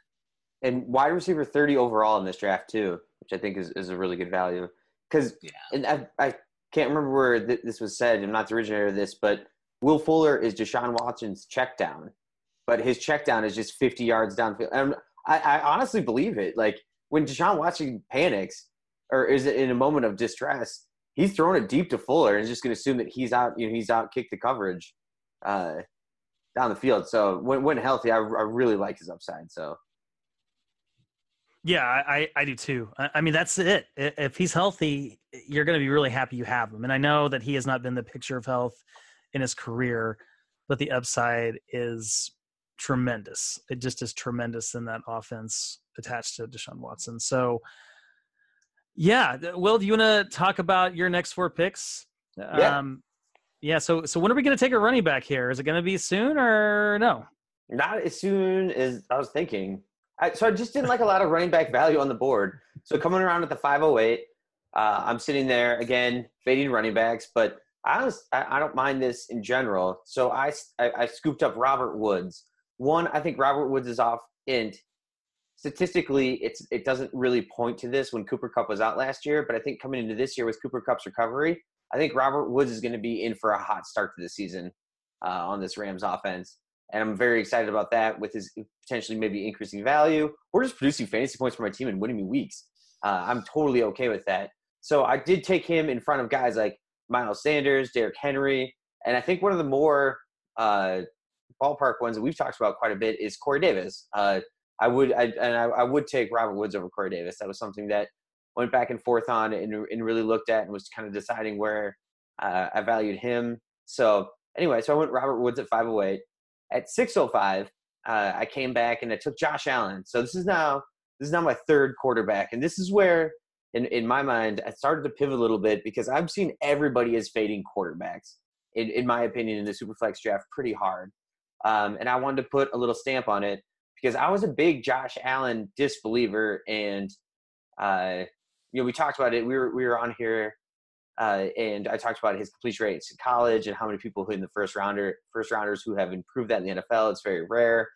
And wide receiver 30 overall in this draft too, which I think is, is a really good value. Because yeah. and I, I can't remember where th- this was said. I'm not the originator of this, but Will Fuller is Deshaun Watson's check down, but his check down is just 50 yards downfield. And I, I honestly believe it. Like when Deshaun Watson panics or is in a moment of distress, he's throwing it deep to Fuller and just going to assume that he's out. You know, he's out kick the coverage uh, down the field. So when when healthy, I, I really like his upside. So. Yeah, I, I do too. I mean, that's it. If he's healthy, you're going to be really happy you have him. And I know that he has not been the picture of health in his career, but the upside is tremendous. It just is tremendous in that offense attached to Deshaun Watson. So, yeah, Will, do you want to talk about your next four picks? Yeah. Um, yeah. So, so when are we going to take a running back here? Is it going to be soon or no? Not as soon as I was thinking. I, so I just didn't like a lot of running back value on the board. So coming around at the 508, uh, I'm sitting there again, fading running backs, but I was I, don't mind this in general. So I, I, I scooped up Robert Woods. One, I think Robert Woods is off int. Statistically, it's it doesn't really point to this when Cooper Kupp was out last year, but I think coming into this year with Cooper Kupp's recovery, I think Robert Woods is going to be in for a hot start to the season uh, on this Rams offense, and I'm very excited about that with his potentially maybe increasing value or just producing fantasy points for my team and winning me weeks. Uh, I'm totally okay with that. So I did take him in front of guys like Miles Sanders, Derrick Henry, and I think one of the more uh, ballpark ones that we've talked about quite a bit is Corey Davis. Uh, I would I, and I, I, would take Robert Woods over Corey Davis. That was something that went back and forth on and, and really looked at and was kind of deciding where uh, I valued him. So anyway, so I went Robert Woods at 508. At 605, uh, I came back and I took Josh Allen. So this is now this is now my third quarterback, and this is where in, in my mind, I started to pivot a little bit because I've seen everybody as fading quarterbacks, in, in my opinion, in the Superflex draft pretty hard. Um, and I wanted to put a little stamp on it because I was a big Josh Allen disbeliever. And, uh, you know, we talked about it. We were, we were on here Uh, and I talked about his completion rates in college and how many people in the first rounder, first rounders who have improved that in the NFL. It's very rare.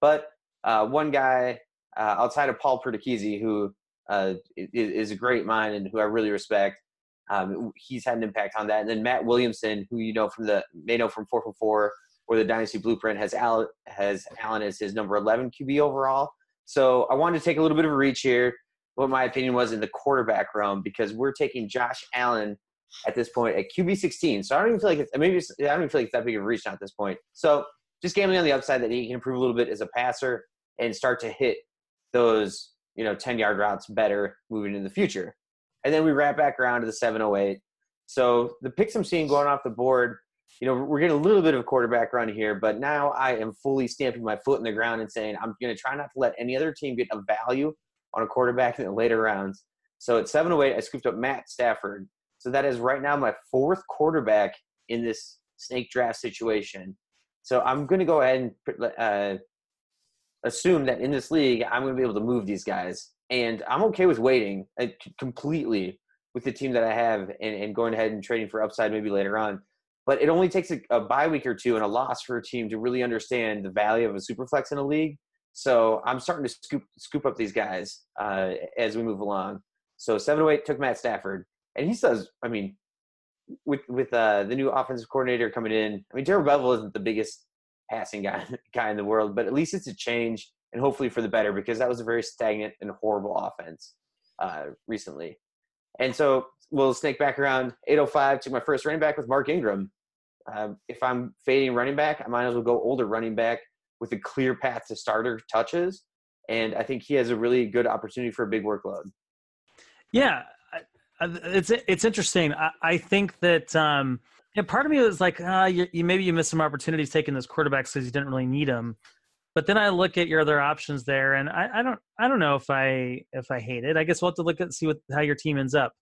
But uh, one guy uh, outside of Paul Perdichizzi, who uh, is, a great mind and who I really respect, um, he's had an impact on that. And then Matt Williamson, who you know from the may know from four for four or the Dynasty Blueprint, has Al, has Allen as his number 11 QB overall. So I wanted to take a little bit of a reach here. What my opinion was in the quarterback realm because we're taking Josh Allen at this point at QB 16. So I don't even feel like it's maybe it's, I don't even feel like it's that big of a reach at this point. So just gambling on the upside that he can improve a little bit as a passer and start to hit those you know 10 yard routes better moving in the future. And then we wrap back around to the 708. So the picks I'm seeing going off the board, you know, we're getting a little bit of a quarterback run here, but now I am fully stamping my foot in the ground and saying I'm going to try not to let any other team get a value on a quarterback in the later rounds. So at 708, I scooped up Matt Stafford. So that is right now my fourth quarterback in this snake draft situation. So I'm going to go ahead and uh, assume that in this league, I'm going to be able to move these guys. And I'm okay with waiting uh, completely with the team that I have and, and going ahead and trading for upside maybe later on. But it only takes a, a bye week or two and a loss for a team to really understand the value of a super flex in a league. So I'm starting to scoop scoop up these guys uh, as we move along. So seven eight took Matt Stafford, and he says, I mean, with with uh, the new offensive coordinator coming in, I mean, Darrell Bevell isn't the biggest passing guy guy in the world, but at least it's a change and hopefully for the better because that was a very stagnant and horrible offense uh, recently. And so we'll snake back around 805 to my first running back with Mark Ingram. Um, if I'm fading running back, I might as well go older running back with a clear path to starter touches. And I think he has a really good opportunity for a big workload. Yeah, it's it's interesting. I, I think that um, yeah, part of me was like, uh, you, you, maybe you missed some opportunities taking those quarterbacks because you didn't really need them. But then I look at your other options there, and I, I, don't I don't know if I if I hate it. I guess we'll have to look at see what how your team ends up.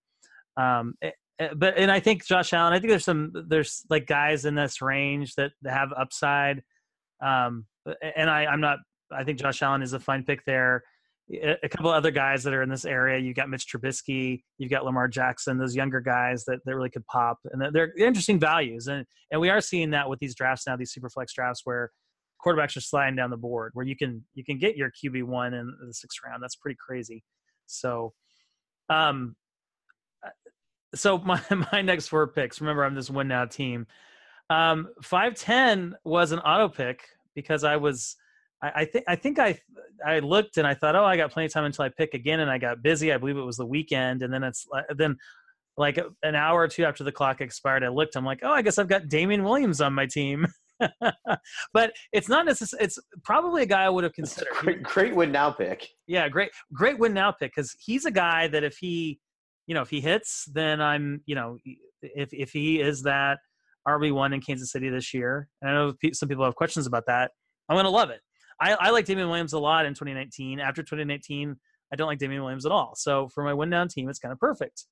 Um, eh, eh, but and I think Josh Allen. I think there's some there's like guys in this range that have upside. Um, and I I'm not. I think Josh Allen is a fine pick there a couple other guys that are in this area. You've got Mitch Trubisky, you've got Lamar Jackson, those younger guys that, that really could pop, and they're interesting values. And and we are seeing that with these drafts now, these super flex drafts where quarterbacks are sliding down the board, where you can you can get your QB one in the sixth round. That's pretty crazy. So, um, so my my next four picks. Remember, I'm this win now team. Um, five ten was an auto pick because I was I, I think I think I I looked and I thought, oh, I got plenty of time until I pick again, and I got busy. I believe it was the weekend, and then it's then like an hour or two after the clock expired, I looked. I'm like, oh, I guess I've got Damien Williams on my team. but it's not necessarily. It's probably a guy I would have considered. Great, great win now pick. Yeah, great, great win now pick because he's a guy that if he, you know, if he hits, then I'm, you know, if if he is that RB one in Kansas City this year, and I know some people have questions about that. I'm going to love it. I, I like Damien Williams a lot in 2019. After 2019, I don't like Damien Williams at all. So for my win down team, it's kind of perfect.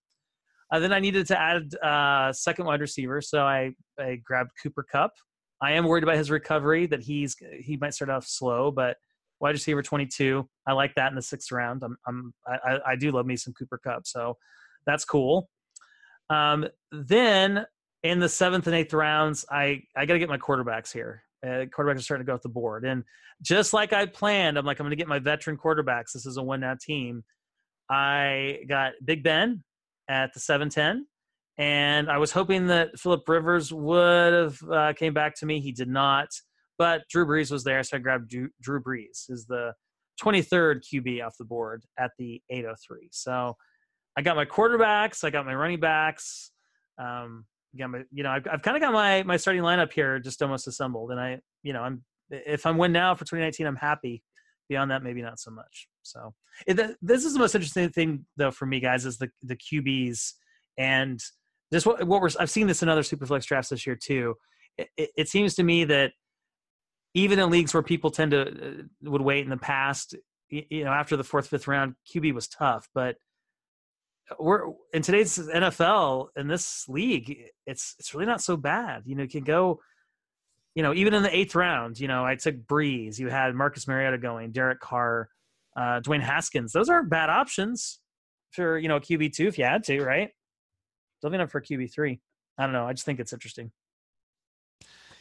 Uh, then I needed to add uh, second wide receiver, so I, I grabbed Cooper Kupp. I am worried about his recovery that he's he might start off slow, but wide receiver 22, I like that in the sixth round. I'm, I'm I, I do love me some Cooper Kupp, so that's cool. Um, then in the seventh and eighth rounds, I I got to get my quarterbacks here. Uh, quarterbacks are starting to go off the board. And just like I planned, I'm like, I'm going to get my veteran quarterbacks. This is a one now team. I got Big Ben at the 710. And I was hoping that Philip Rivers would have uh, came back to me. He did not. But Drew Brees was there, so I grabbed Drew, Drew Brees is the 23rd QB off the board at the 803. So I got my quarterbacks, I got my running backs. Um, got my, you know, I've, I've kind of got my my starting lineup here just almost assembled, and I, you know, I'm if I'm win now for 2019, I'm happy. Beyond that, maybe not so much. So it, this is the most interesting thing though for me, guys, is the the QBs and just what what we're I've seen this in other superflex drafts this year too. It, it, it seems to me that even in leagues where people tend to uh, would wait in the past, you know, after the fourth, fifth round, QB was tough, but we're in today's NFL in this league, it's it's really not so bad. You know, you can go, you know, even in the eighth round, you know, I took Brees. you had Marcus Mariota going, Derek Carr, uh, Dwayne Haskins. Those aren't bad options for, you know, QB two if you had to, right? Definitely not for QB three. I don't know. I just think it's interesting.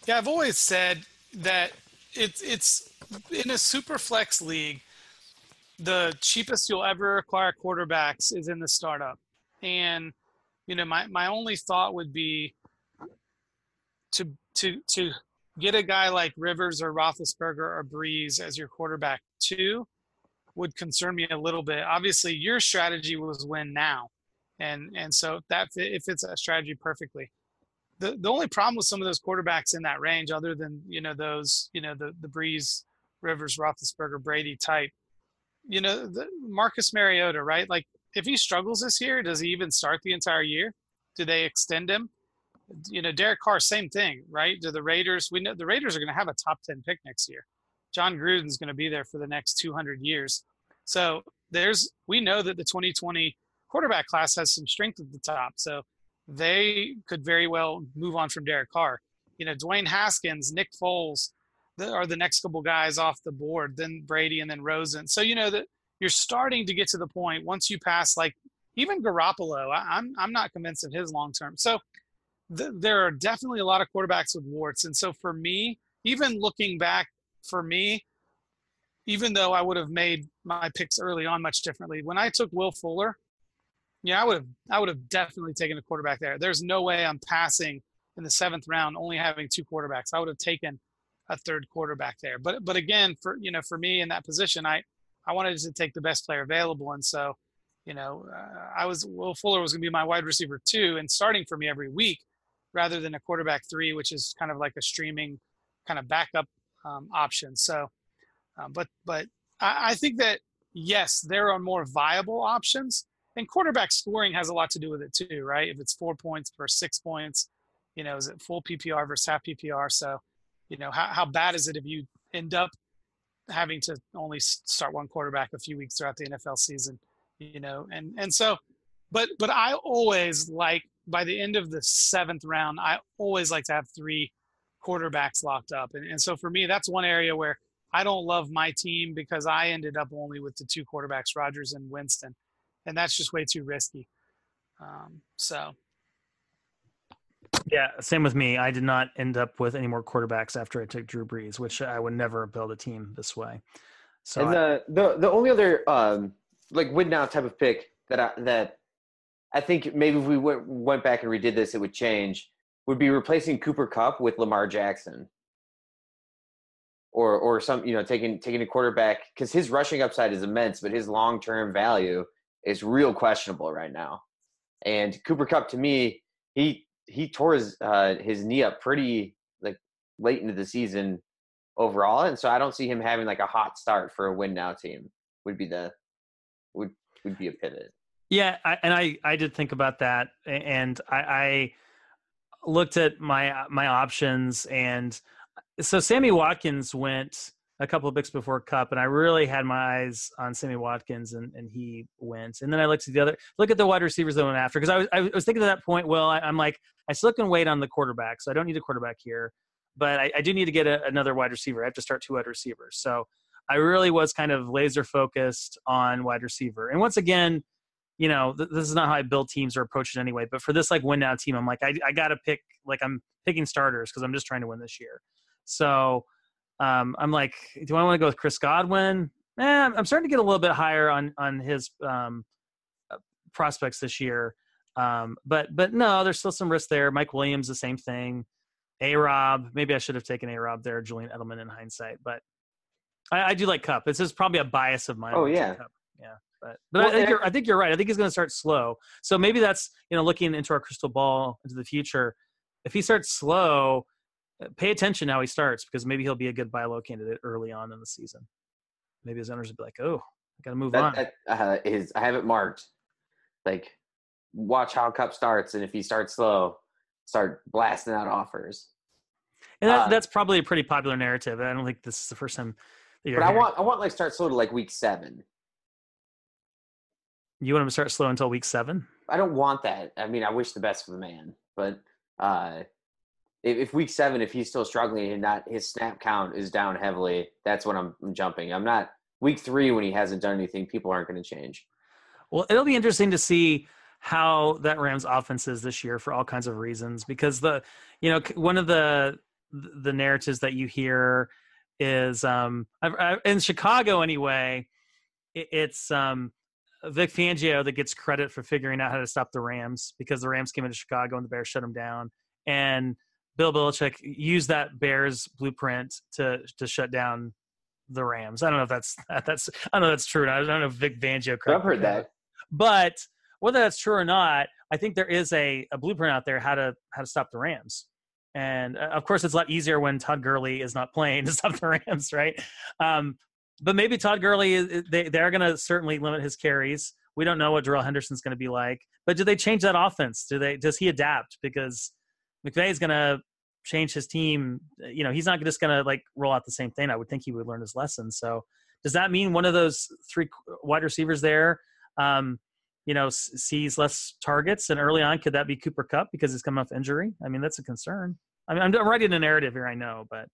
Yeah, I've always said that it's it's in a super flex league. The cheapest you'll ever acquire quarterbacks is in the startup, and you know my my only thought would be to to to get a guy like Rivers or Roethlisberger or Brees as your quarterback too would concern me a little bit. Obviously, your strategy was win now, and and so that it fits that strategy perfectly. The the only problem with some of those quarterbacks in that range, other than you know those you know the the Brees, Rivers, Roethlisberger, Brady type, you know the Marcus Mariota, right? Like if he struggles this year, does he even start the entire year? Do they extend him? You know, Derek Carr, same thing, right? Do the Raiders? We know the Raiders are going to have a top ten pick next year. Jon Gruden's going to be there for the next 200 years. So there's we know that the 2020 quarterback class has some strength at the top. So they could very well move on from Derek Carr. You know, Dwayne Haskins, Nick Foles are the next couple guys off the board, then Brady and then Rosen. So you know that you're starting to get to the point once you pass like even Garoppolo. I, am I'm not convinced of his long term. So th- there are definitely a lot of quarterbacks with warts, and so for me, even looking back, for me, even though I would have made my picks early on much differently, when I took Will Fuller, yeah, I would have I would have definitely taken a quarterback there. There's no way I'm passing in the seventh round only having two quarterbacks. I would have taken a third quarterback there. But but again, for you know, for me in that position, I I wanted to take the best player available, and so you know, uh, I was Will Fuller was going to be my wide receiver two and starting for me every week, rather than a quarterback three, which is kind of like a streaming kind of backup um, option. So, uh, but but I, I think that yes, there are more viable options, and quarterback scoring has a lot to do with it too, right? If it's four points versus six points, you know, is it full PPR versus half PPR? So, you know, how how bad is it if you end up having to only start one quarterback a few weeks throughout the NFL season, you know, and and so, but but I always like by the end of the seventh round, I always like to have three quarterbacks locked up, and and so for me, that's one area where I don't love my team because I ended up only with the two quarterbacks, Rodgers and Winston, and that's just way too risky. Um, so yeah, same with me. I did not end up with any more quarterbacks after I took Drew Brees, which I would never build a team this way. So and the I, the the only other um, like win now type of pick that I, that I think maybe if we went went back and redid this, it would change. Would be replacing Cooper Kupp with Lamar Jackson, or or some you know taking taking a quarterback because his rushing upside is immense, but his long term value is real questionable right now. And Cooper Kupp to me, he he tore his uh, his knee up pretty like late into the season overall, and so I don't see him having like a hot start for a win now team. Would be the would would be a pivot. Yeah, I, and I I did think about that, and I, I looked at my my options, and so Sammy Watkins went a couple of picks before Kupp, and I really had my eyes on Sammy Watkins, and, and he went. And then I looked at the other, look at the wide receivers that went after, because I was, I was thinking at that point, well, I, am like, I still can wait on the quarterback, so I don't need a quarterback here, but I, I do need to get a, another wide receiver. I have to start two wide receivers. So I really was kind of laser focused on wide receiver. And once again, you know, th- this is not how I build teams or approach it anyway. But for this like win now team, I'm like, I, I got to pick, like I'm picking starters because I'm just trying to win this year. So um, I'm like, do I want to go with Chris Godwin? Eh, I'm starting to get a little bit higher on on his um, uh, prospects this year. Um, but but no, there's still some risk there. Mike Williams, the same thing. A Rob, maybe I should have taken A Rob there. Julian Edelman in hindsight, but I, I, do like Kupp. This is probably a bias of mine. Oh yeah, yeah. But but well, I think you're I think you're right. I think he's going to start slow. So maybe that's you know looking into our crystal ball into the future. If he starts slow, pay attention how he starts because maybe he'll be a good buy low candidate early on in the season. Maybe his owners will be like, "Oh, I got to move that, on." That, uh, is I have it marked. Like, watch how Kupp starts, and if he starts slow, start blasting out offers. And that, uh, that's probably a pretty popular narrative. I don't think this is the first time. but hearing. I want I want like start slow to like week seven. You want him to start slow until week seven? I don't want that. I mean, I wish the best for the man, but uh, if, week seven, if he's still struggling and not his snap count is down heavily, that's when I'm, jumping. I'm not week three when he hasn't done anything. People aren't going to change. Well, it'll be interesting to see how that Rams offense is this year for all kinds of reasons. Because the, you know, one of the the narratives that you hear is um in Chicago anyway. It, it's um Vic Fangio that gets credit for figuring out how to stop the Rams because the Rams came into Chicago and the Bears shut them down, and Bill Belichick used that Bears blueprint to to shut down the Rams. I don't know if that's that's I don't know if that's true. I don't know if Vic Fangio. I've heard that, but whether that's true or not, I think there is a, a blueprint out there how to how to stop the Rams. And uh, of course, it's a lot easier when Todd Gurley is not playing to stop the Rams, right? Um, but maybe Todd Gurley is they they're going to certainly limit his carries. We don't know what Darrell Henderson's going to be like, but do they change that offense? Do they does he adapt because McVay is going to change his team? You know, he's not just going to like roll out the same thing. I would think he would learn his lesson. So does that mean one of those three wide receivers there? Um, you know, sees less targets, and early on, could that be Cooper Kupp because he's coming off injury? I mean, that's a concern. I mean, I'm, I'm writing a narrative here, I know, but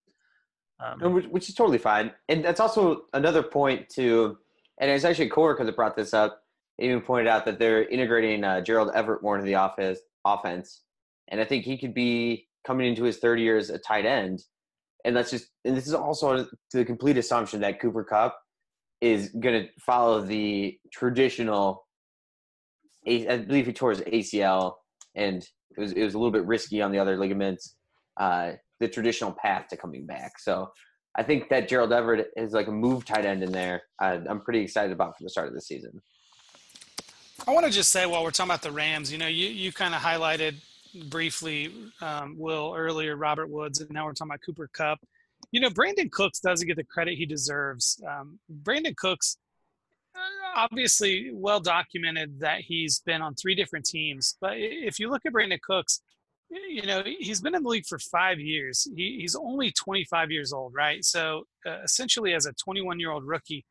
um, which is totally fine, and that's also another point to. And it's actually a coworker that brought this up. even pointed out that they're integrating uh, Gerald Everett more into the office offense, and I think he could be coming into his third year as a tight end. And that's just, and this is also the complete assumption that Cooper Kupp is going to follow the traditional. I believe he tore his ACL, and it was it was a little bit risky on the other ligaments. Uh, the traditional path to coming back. So I think that Gerald Everett is like a move tight end in there. Uh, I'm pretty excited about for the start of the season. I want to just say while we're talking about the Rams, you know, you, you kind of highlighted briefly um, Will earlier, Robert Woods, and now we're talking about Cooper Kupp. You know, Brandin Cooks doesn't get the credit he deserves. Um, Brandin Cooks, uh, obviously well documented that he's been on three different teams. But if you look at Brandin Cooks, you know, he's been in the league for five years. He, he's only 25 years old, right? So uh, essentially, as a 21 year old rookie,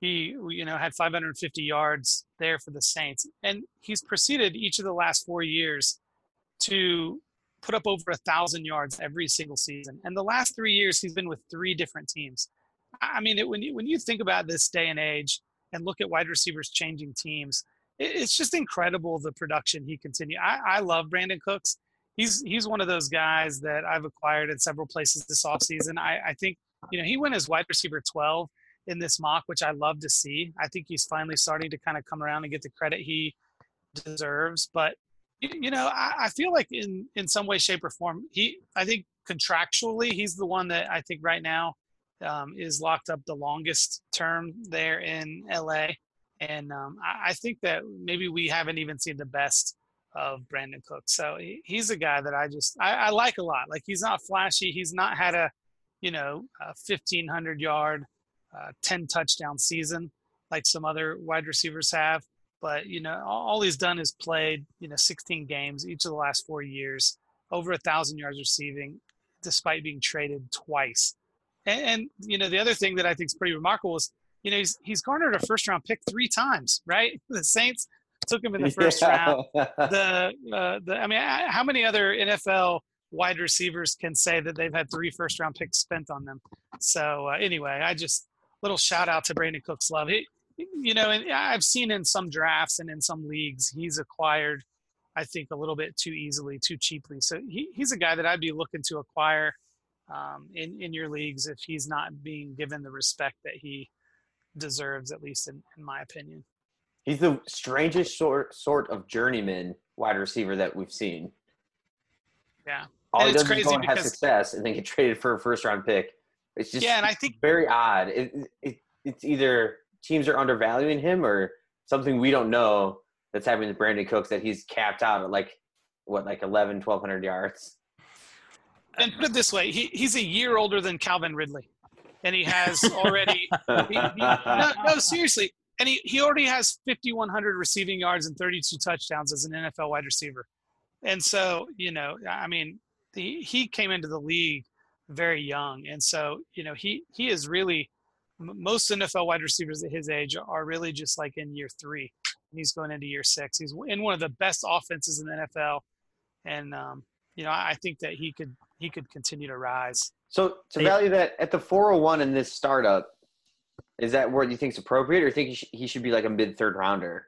he, you know, had 550 yards there for the Saints, and he's proceeded each of the last four years to put up over a thousand yards every single season. And the last three years, he's been with three different teams. I mean, it, when you when you think about this day and age and look at wide receivers changing teams, it, it's just incredible the production he continued. I, I love Brandin Cooks he's he's one of those guys that I've acquired in several places this offseason. I, I think you know he went as wide receiver 12 in this mock, which I love to see. I think he's finally starting to kind of come around and get the credit he deserves. But you know, I, feel like in in some way, shape, or form, he I think contractually he's the one that I think right now um, is locked up the longest term there in LA. And um, I, I think that maybe we haven't even seen the best of Brandin Cook. So he, he's a guy that I just I, I, like a lot. Like he's not flashy. He's not had a you know a 1500 yard, uh, 10 touchdown season like some other wide receivers have. But you know all, he's done is played you know 16 games each of the last four years, over a thousand yards receiving, despite being traded twice. And, and you know the other thing that I think is pretty remarkable is you know he's he's garnered a first round pick three times, right? The Saints took him in the first yeah. round. The uh, the I mean, how many other NFL wide receivers can say that they've had three first round picks spent on them? So uh, anyway, I just little shout out to Brandin Cooks love. He, you know, and I've seen in some drafts and in some leagues he's acquired, I think, a little bit too easily, too cheaply. So he, he's a guy that I'd be looking to acquire um, in in your leagues if he's not being given the respect that he deserves, at least in, in my opinion. He's the strangest sort sort of journeyman wide receiver that we've seen. Yeah, all and he does is go and have success, and then get traded for a first round pick. It's just yeah, and I think very odd. It, it, it's either teams are undervaluing him or something we don't know that's happening to Brandin Cooks that he's capped out at like what like 11 1200 yards? And put it this way he, he's a year older than calvin ridley. And he has already he, he, no, no seriously. And he, he already has 5100 receiving yards and 32 touchdowns as an nfl wide receiver. And so you know i mean he, he came into the league very young. And so you know he he is really most nfl wide receivers at his age are really just like in year three and he's going into year six he's in one of the best offenses in the nfl and um, you know i think that he could he could continue to rise so to value that at the 401 in this startup is that where you think is appropriate, or think he, sh- he should be like a mid third rounder?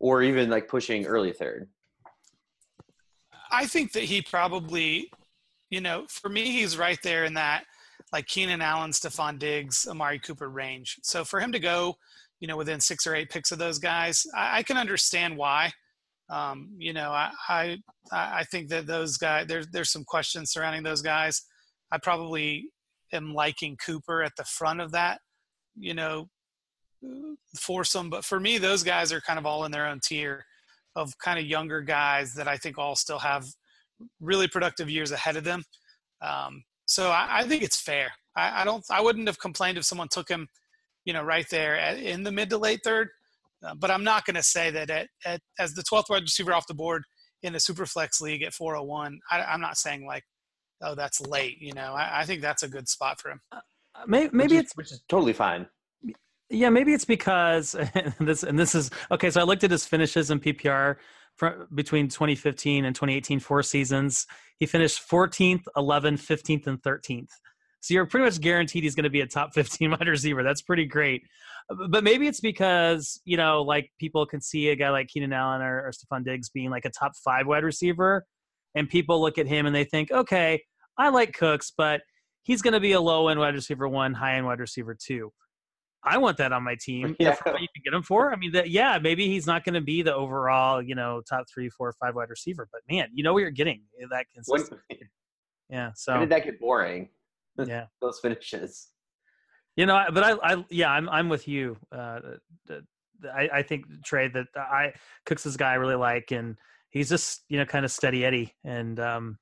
or even like pushing early third? I think that he probably, you know, for me, he's right there in that like Keenan Allen, Stefon Diggs, Amari Cooper range. So for him to go, you know, within six or eight picks of those guys, I, I can understand why. Um, you know, I, I I think that those guys there's there's some questions surrounding those guys. I probably am liking Cooper at the front of that, you know, foursome. But for me, those guys are kind of all in their own tier of kind of younger guys that I think all still have really productive years ahead of them. Um, so I, I, think it's fair. I, I, don't. I wouldn't have complained if someone took him, you know, right there at, in the mid to late third. Uh, but I'm not going to say that at, at, as the 12th wide receiver off the board in the super flex league at 401. I, am not saying like, oh, that's late. You know, I, I think that's a good spot for him. Uh, maybe, maybe which it's which is totally fine. Yeah, maybe it's because and this and this is okay. So I looked at his finishes in PPR for, between 2015 and 2018, four seasons. He finished 14th, 11th, 15th, and 13th. So you're pretty much guaranteed he's going to be a top 15 wide receiver. That's pretty great. Uh, but maybe it's because, you know, like people can see a guy like Keenan Allen or, or Diggs being like a top five wide receiver. And people look at him and they think, okay, I like Cooks, but he's going to be a low end wide receiver one, high end wide receiver two. I want that on my team. Yeah. you can get him for. I mean, that yeah, maybe he's not going to be the overall, you know, top three, four, five wide receiver, but man, you know what you're getting eh, that consistency. yeah. So when did that get boring? Yeah, those finishes. You know, but I, I, yeah, I'm, I'm with you. Uh, I, I think Trey that I Cooks this guy I really like, and he's just you know kind of steady Eddie, and um,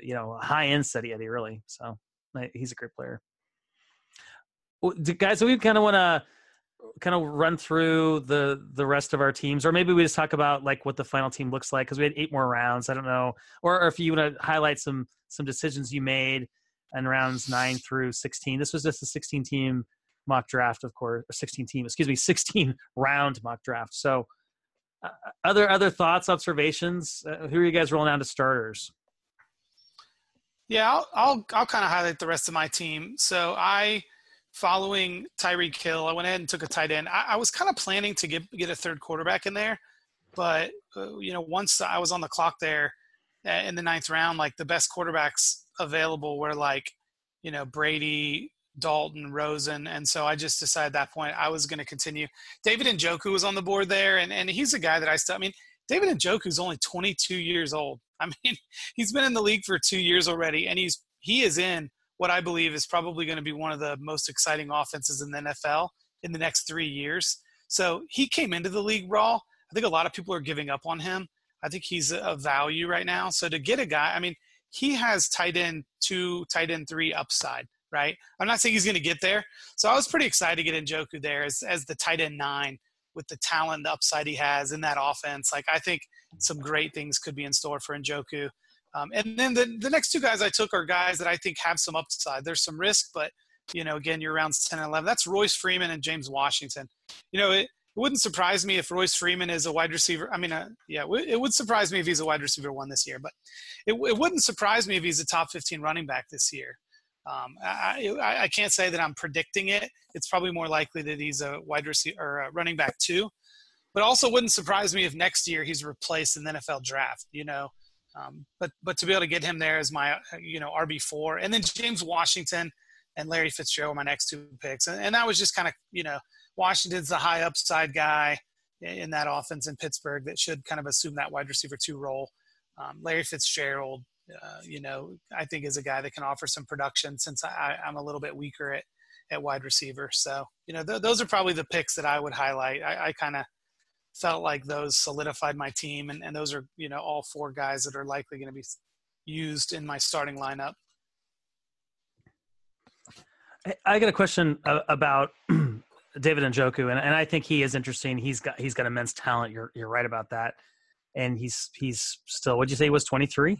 you know, high end steady Eddie really. So he's a great player guys, we kind of want to kind of run through the the rest of our teams, or maybe we just talk about like what the final team looks like because we had eight more rounds. I don't know, or, or if you want to highlight some some decisions you made in rounds nine through sixteen. This was just a sixteen team mock draft, of course, or sixteen team, excuse me, sixteen round mock draft. So, uh, other other thoughts, observations? Uh, who are you guys rolling down to starters? Yeah, I'll I'll, I'll kind of highlight the rest of my team. So I following Tyreek Hill, I went ahead and took a tight end. I, I was kind of planning to get get a third quarterback in there, but uh, you know, once I was on the clock there uh, in the ninth round, like the best quarterbacks available were like, you know, Brady, Dalton, Rosen, and so I just decided at that point I was going to continue. David and Njoku was on the board there, and and he's a guy that I still. I mean, David Njoku is only 22 years old. I mean, he's been in the league for two years already, and he's he is in what I believe is probably going to be one of the most exciting offenses in the NFL in the next three years. So he came into the league raw. I think a lot of people are giving up on him. I think he's a value right now. So to get a guy, I mean, he has tight end two, tight end three upside, right? I'm not saying he's going to get there. So I was pretty excited to get Njoku there as, as the tight end nine with the talent, the upside he has in that offense. Like I think some great things could be in store for Njoku. Um, and then the, the next two guys I took are guys that I think have some upside. There's some risk, but you know, again, you're rounds 10 and 11. That's Royce Freeman and James Washington. You know, it, it wouldn't surprise me if Royce Freeman is a wide receiver. I mean, uh, yeah, it would surprise me if he's a wide receiver one this year, but it, it wouldn't surprise me if he's a top 15 running back this year. Um, I, I, I, can't say that I'm predicting it. It's probably more likely that he's a wide receiver or a running back too, but also wouldn't surprise me if next year he's replaced in the NFL draft. You know, um, but but to be able to get him there as my you know RB four, and then James Washington and Larry Fitzgerald my next two picks, and, and that was just kind of you know Washington's the high upside guy in that offense in Pittsburgh that should kind of assume that wide receiver two role. Um, Larry Fitzgerald, uh, you know, I think is a guy that can offer some production since I, am a little bit weaker at at wide receiver. So you know th- those are probably the picks that I would highlight. I, I kind of felt like those solidified my team, and, and those are you know all four guys that are likely going to be used in my starting lineup. I got a question uh, about David Njoku, and, and I think he is interesting. He's got he's got immense talent. You're you're right about that, and he's he's still. What'd you say? He was 23.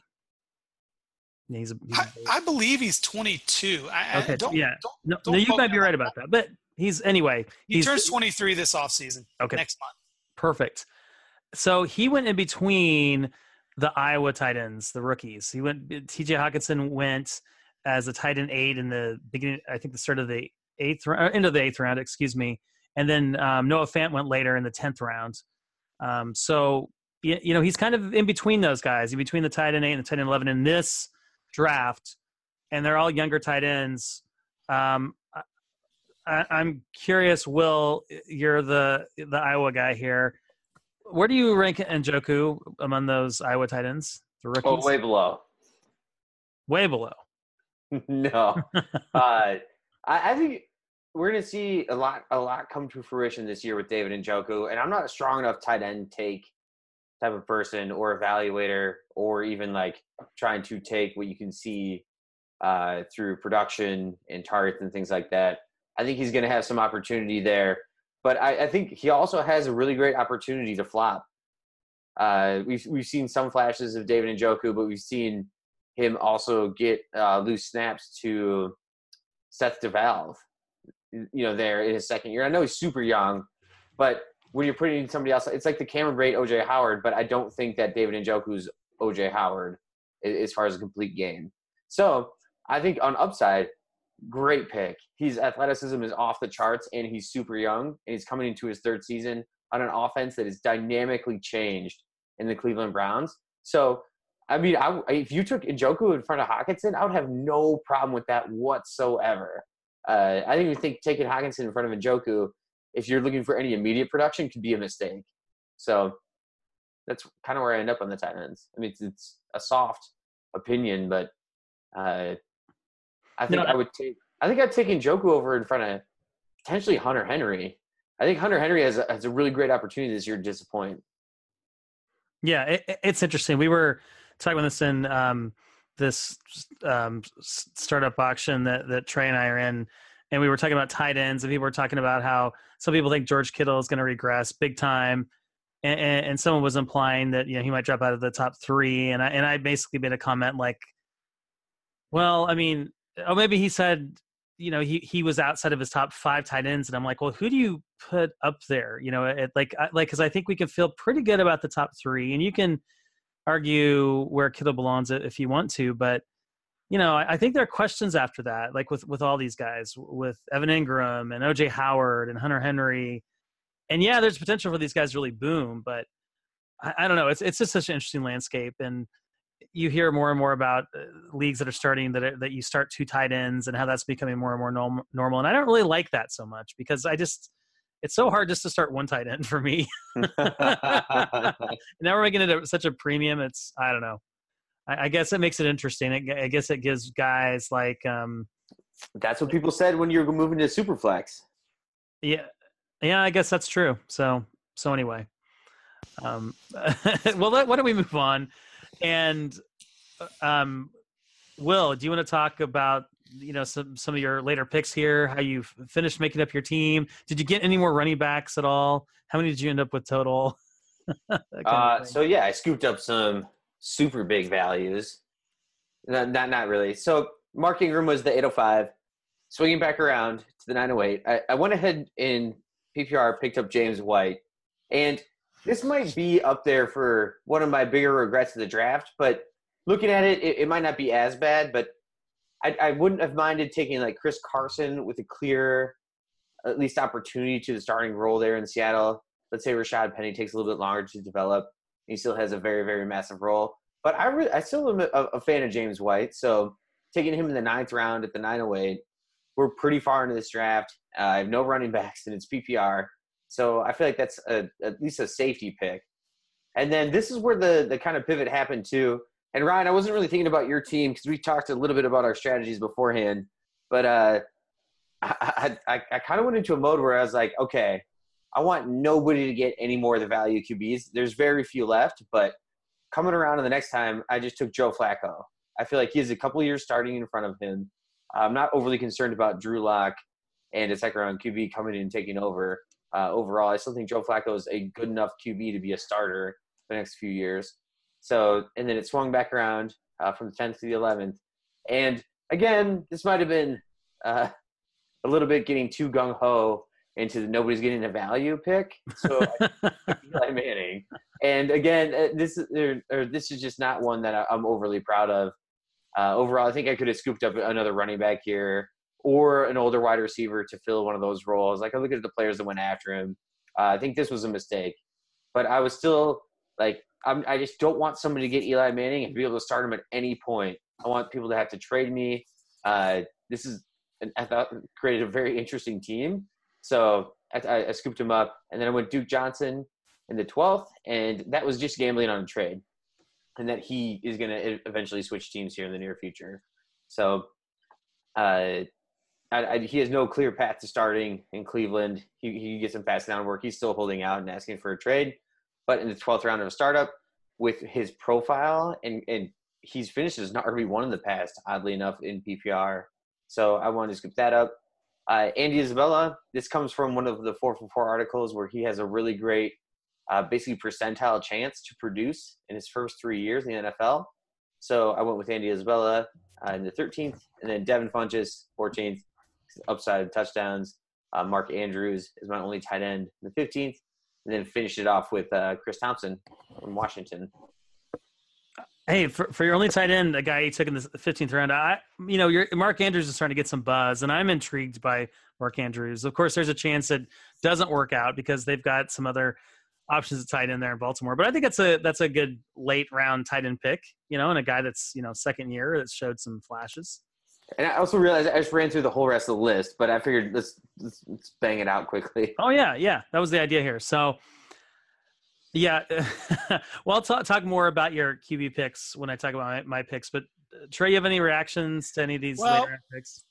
He's, a, he's I, I, believe he's 22. I, okay, don't, yeah. Don't, no, don't no, you might be right about that, but he's anyway. He turns 23 this offseason. Okay, next month perfect. So he went in between the Iowa tight ends, the rookies. He went. T.J. Hockenson went as a tight end eight in the beginning. I think the start of the eighth round, end of the eighth round, excuse me. And then um, Noah Fant went later in the tenth round. Um, so you, you know he's kind of in between those guys, in between the tight end eight and the tight end eleven in this draft, and they're all younger tight ends. Um, I, I'm curious, Will, you're the the Iowa guy here. Where do you rank Njoku among those Iowa tight ends? The rookies? Oh, way below. Way below. no, uh, I, I think we're going to see a lot, a lot come to fruition this year with David Njoku, and I'm not a strong enough tight end take type of person or evaluator, or even like trying to take what you can see uh, through production and targets and things like that. I think he's going to have some opportunity there, but I, I, think he also has a really great opportunity to flop. Uh, we've we've seen some flashes of David and Njoku, but we've seen him also get uh, loose snaps to Seth DeValve, you know, there in his second year. I know he's super young, but when you're putting somebody else, it's like the Cameron Brate, OJ Howard, but I don't think that David Njoku's OJ Howard as far as a complete game. So I think on upside, great pick. His athleticism is off the charts, and he's super young, and he's coming into his third season on an offense that is dynamically changed in the Cleveland Browns. So I mean, I, if you took Njoku in front of Hockenson, I would have no problem with that whatsoever. Uh, I didn't even think taking Hockenson in front of Njoku, if you're looking for any immediate production, could be a mistake. So that's kind of where I end up on the tight ends. I mean, it's, it's a soft opinion, but uh, I think no, I would take. I think I'd take Njoku over in front of potentially Hunter Henry. I think Hunter Henry has a, has a really great opportunity this year to disappoint. Yeah, it, it's interesting. We were talking about this in um, this um, startup auction that that Trey and I are in, and we were talking about tight ends, and people were talking about how some people think George Kittle is going to regress big time, and, and, and, someone was implying that you know he might drop out of the top three, and I and I basically made a comment like, well, I mean, oh maybe he said you know he he was outside of his top five tight ends, and I'm like, well, who do you put up there? You know, it, like like because I think we can feel pretty good about the top three, and you can argue where Kittle belongs if you want to, but you know, I, I, think there are questions after that, like with with all these guys, with Evan Engram and OJ Howard and Hunter Henry, and yeah, there's potential for these guys to really boom, but I, I don't know. It's it's just such an interesting landscape, and you hear more and more about uh, leagues that are starting that are, that you start two tight ends and how that's becoming more and more norm, normal, and I don't really like that so much because I just it's so hard just to start one tight end for me. now we're making it a, such a premium. It's I don't know. I, I guess it makes it interesting. It, I guess it gives guys like. um That's what people said when you were moving to Superflex. Yeah, yeah. I guess that's true. So so anyway, um, well, let, why don't we move on? And uh, um, Will, do you want to talk about you know some some of your later picks here? How you finished making up your team? Did you get any more running backs at all? How many did you end up with total? Uh, so yeah i scooped up some super big values. Not, not not really. So mark ingram was the 805 swinging back around to the 908 I, I went ahead in ppr picked up james white. And this might be up there for one of my bigger regrets of the draft but looking at it, it, it might not be as bad but I, I wouldn't have minded taking like Chris Carson with a clear, at least opportunity to the starting role there in Seattle. Let's say Rashaad Penny takes a little bit longer to develop. He still has a very very massive role, but I really, I still am a, a fan of James White. So taking him in the ninth round at the 908, we're pretty far into this draft. Uh, I have no running backs and it's PPR, so I feel like that's a, at least a safety pick. And then this is where the the kind of pivot happened too. And Ryan, I wasn't really thinking about your team because we talked a little bit about our strategies beforehand, but uh, I, I, I kind of went into a mode where I was like, okay, I want nobody to get any more of the value QBs. There's very few left, but coming around to the next time, I just took Joe Flacco. I feel like he has a couple years starting in front of him. I'm not overly concerned about Drew Lock and a second round QB coming in and taking over. Uh, overall, I still think Joe Flacco is a good enough QB to be a starter for the next few years. So, and then it swung back around uh, from the 10th to the 11th. And again, this might have been uh, a little bit getting too gung ho into the nobody's getting a value pick. So, Eli Manning. And again, uh, this is or, or, this is just not one that I'm overly proud of. Uh, overall, I think I could have scooped up another running back here or an older wide receiver to fill one of those roles. Like I look at the players that went after him. Uh, I think this was a mistake. but I was still like, I'm, I just don't want somebody to get Eli Manning and be able to start him at any point. I want people to have to trade me. Uh, this is, I thought, created a very interesting team. So I, I scooped him up, and then I went Duke Johnson in the 12th, and that was just gambling on a trade, and that he is going to eventually switch teams here in the near future. So uh, I, I, he has no clear path to starting in Cleveland. He, he gets some fast down work. He's still holding out and asking for a trade. But in the 12th round of a startup, with his profile, and, and he's finished as an RB1 in the past, oddly enough, in PPR. So I wanted to scoop that up. Uh, Andy Isabella, this comes from one of the 4 for 4 articles where he has a really great, uh, basically percentile chance to produce in his first three years in the NFL. So I went with Andy Isabella uh, in the 13th, and then Devin Funchess, 14th, upside touchdowns. Uh, Mark Andrews is my only tight end in the 15th, and then finished it off with uh, Chris Thompson from Washington. Hey, for, for your only tight end, the guy you took in the 15th round, I you know, your Mark Andrews is starting to get some buzz, and I'm intrigued by Mark Andrews. Of course, there's a chance it doesn't work out because they've got some other options to tight end there in Baltimore. But I think that's a that's a good late round tight end pick, you know, and a guy that's you know second year that showed some flashes. And I also realized I just ran through the whole rest of the list, but I figured let's, let's, let's bang it out quickly. Oh yeah, yeah, that was the idea here. So, yeah, well, I'll talk, talk more about your QB picks when I talk about my, my picks. But uh, Trey, you have any reactions to any of these well, later picks?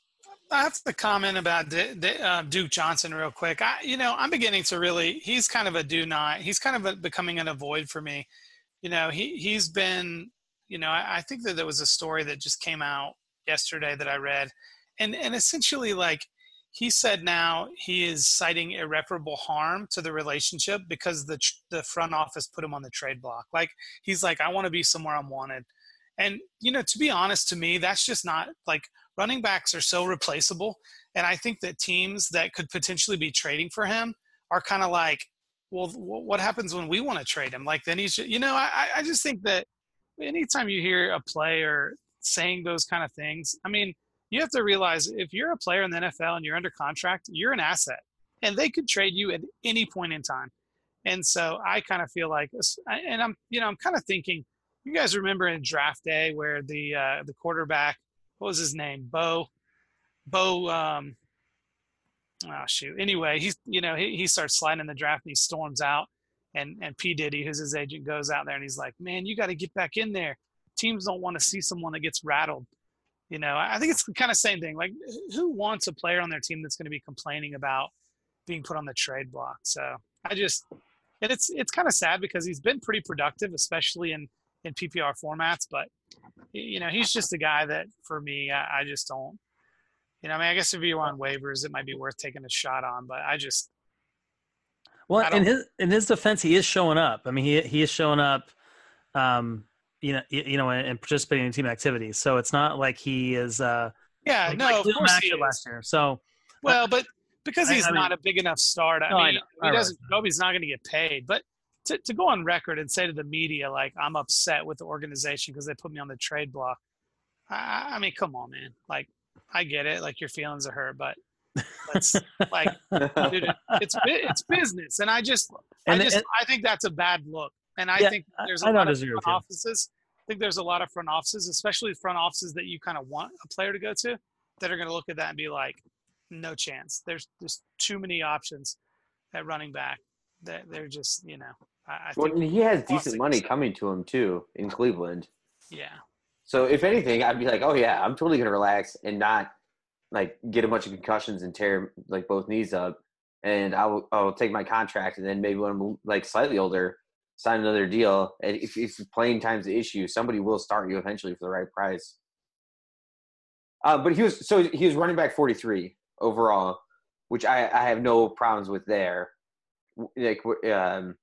I have to comment about D- D- uh, Duke Johnson real quick. I, you know, I'm beginning to really. He's kind of a do not. He's kind of a, becoming an avoid for me. You know, he he's been. You know, I, I think that there was a story that just came out yesterday that I read, and and essentially like he said now he is citing irreparable harm to the relationship because the the front office put him on the trade block. Like he's like I want to be somewhere I'm wanted. And you know, to be honest to me, that's just not like running backs are so replaceable and I think that teams that could potentially be trading for him are kind of like well what happens when we want to trade him like then he's you know I, I just think that anytime you hear a player saying those kind of things. I mean, you have to realize if you're a player in the NFL and you're under contract, you're an asset, and they could trade you at any point in time. And so I kind of feel like, and I'm, you know, I'm kind of thinking. You guys remember in draft day where the uh, the quarterback, what was his name, Bo, Bo, um, oh shoot. Anyway, he's you know he, he starts sliding in the draft and he storms out, and and P Diddy, who's his agent, goes out there and he's like, man, you got to get back in there teams don't want to see someone that gets rattled. You know, I think it's kind of same thing. Like, who wants a player on their team that's going to be complaining about being put on the trade block? So I just, and it's it's kind of sad because he's been pretty productive, especially in in PPR formats. But you know, he's just a guy that for me, I, I just don't. You know, I mean, I guess if you're on waivers, it might be worth taking a shot on. But I just, well, in his in his defense, he is showing up. I mean, he he is showing up. Um, you know, you know, and participating in team activities. So it's not like he is. Uh, yeah, like, no, like of course he last year. So well, but because he's I, I not mean, a big enough start, I no, mean, I he doesn't. Right. Nobody's not going to get paid. But to to go on record and say to the media like I'm upset with the organization because they put me on the trade block. I, I mean, come on, man. Like, I get it. Like your feelings are hurt, but let's like, dude, it's it's business, and I just, and, I just, and, I think that's a bad look. And I yeah, think there's a I lot of front offices. I think there's a lot of front offices, especially front offices that you kind of want a player to go to, that are going to look at that and be like, no chance. There's just too many options at running back. That they're just, you know. I, I well, he has decent money coming to him too in Cleveland. Yeah. So if anything, I'd be like, oh yeah, I'm totally gonna relax and not like get a bunch of concussions and tear like both knees up, and I'll I'll take my contract and then maybe when I'm like slightly older, sign another deal. And if, if playing time's the issue, somebody will start you eventually for the right price. Uh, but he was so he was running back 43 overall, which I, I have no problems with there. Like um,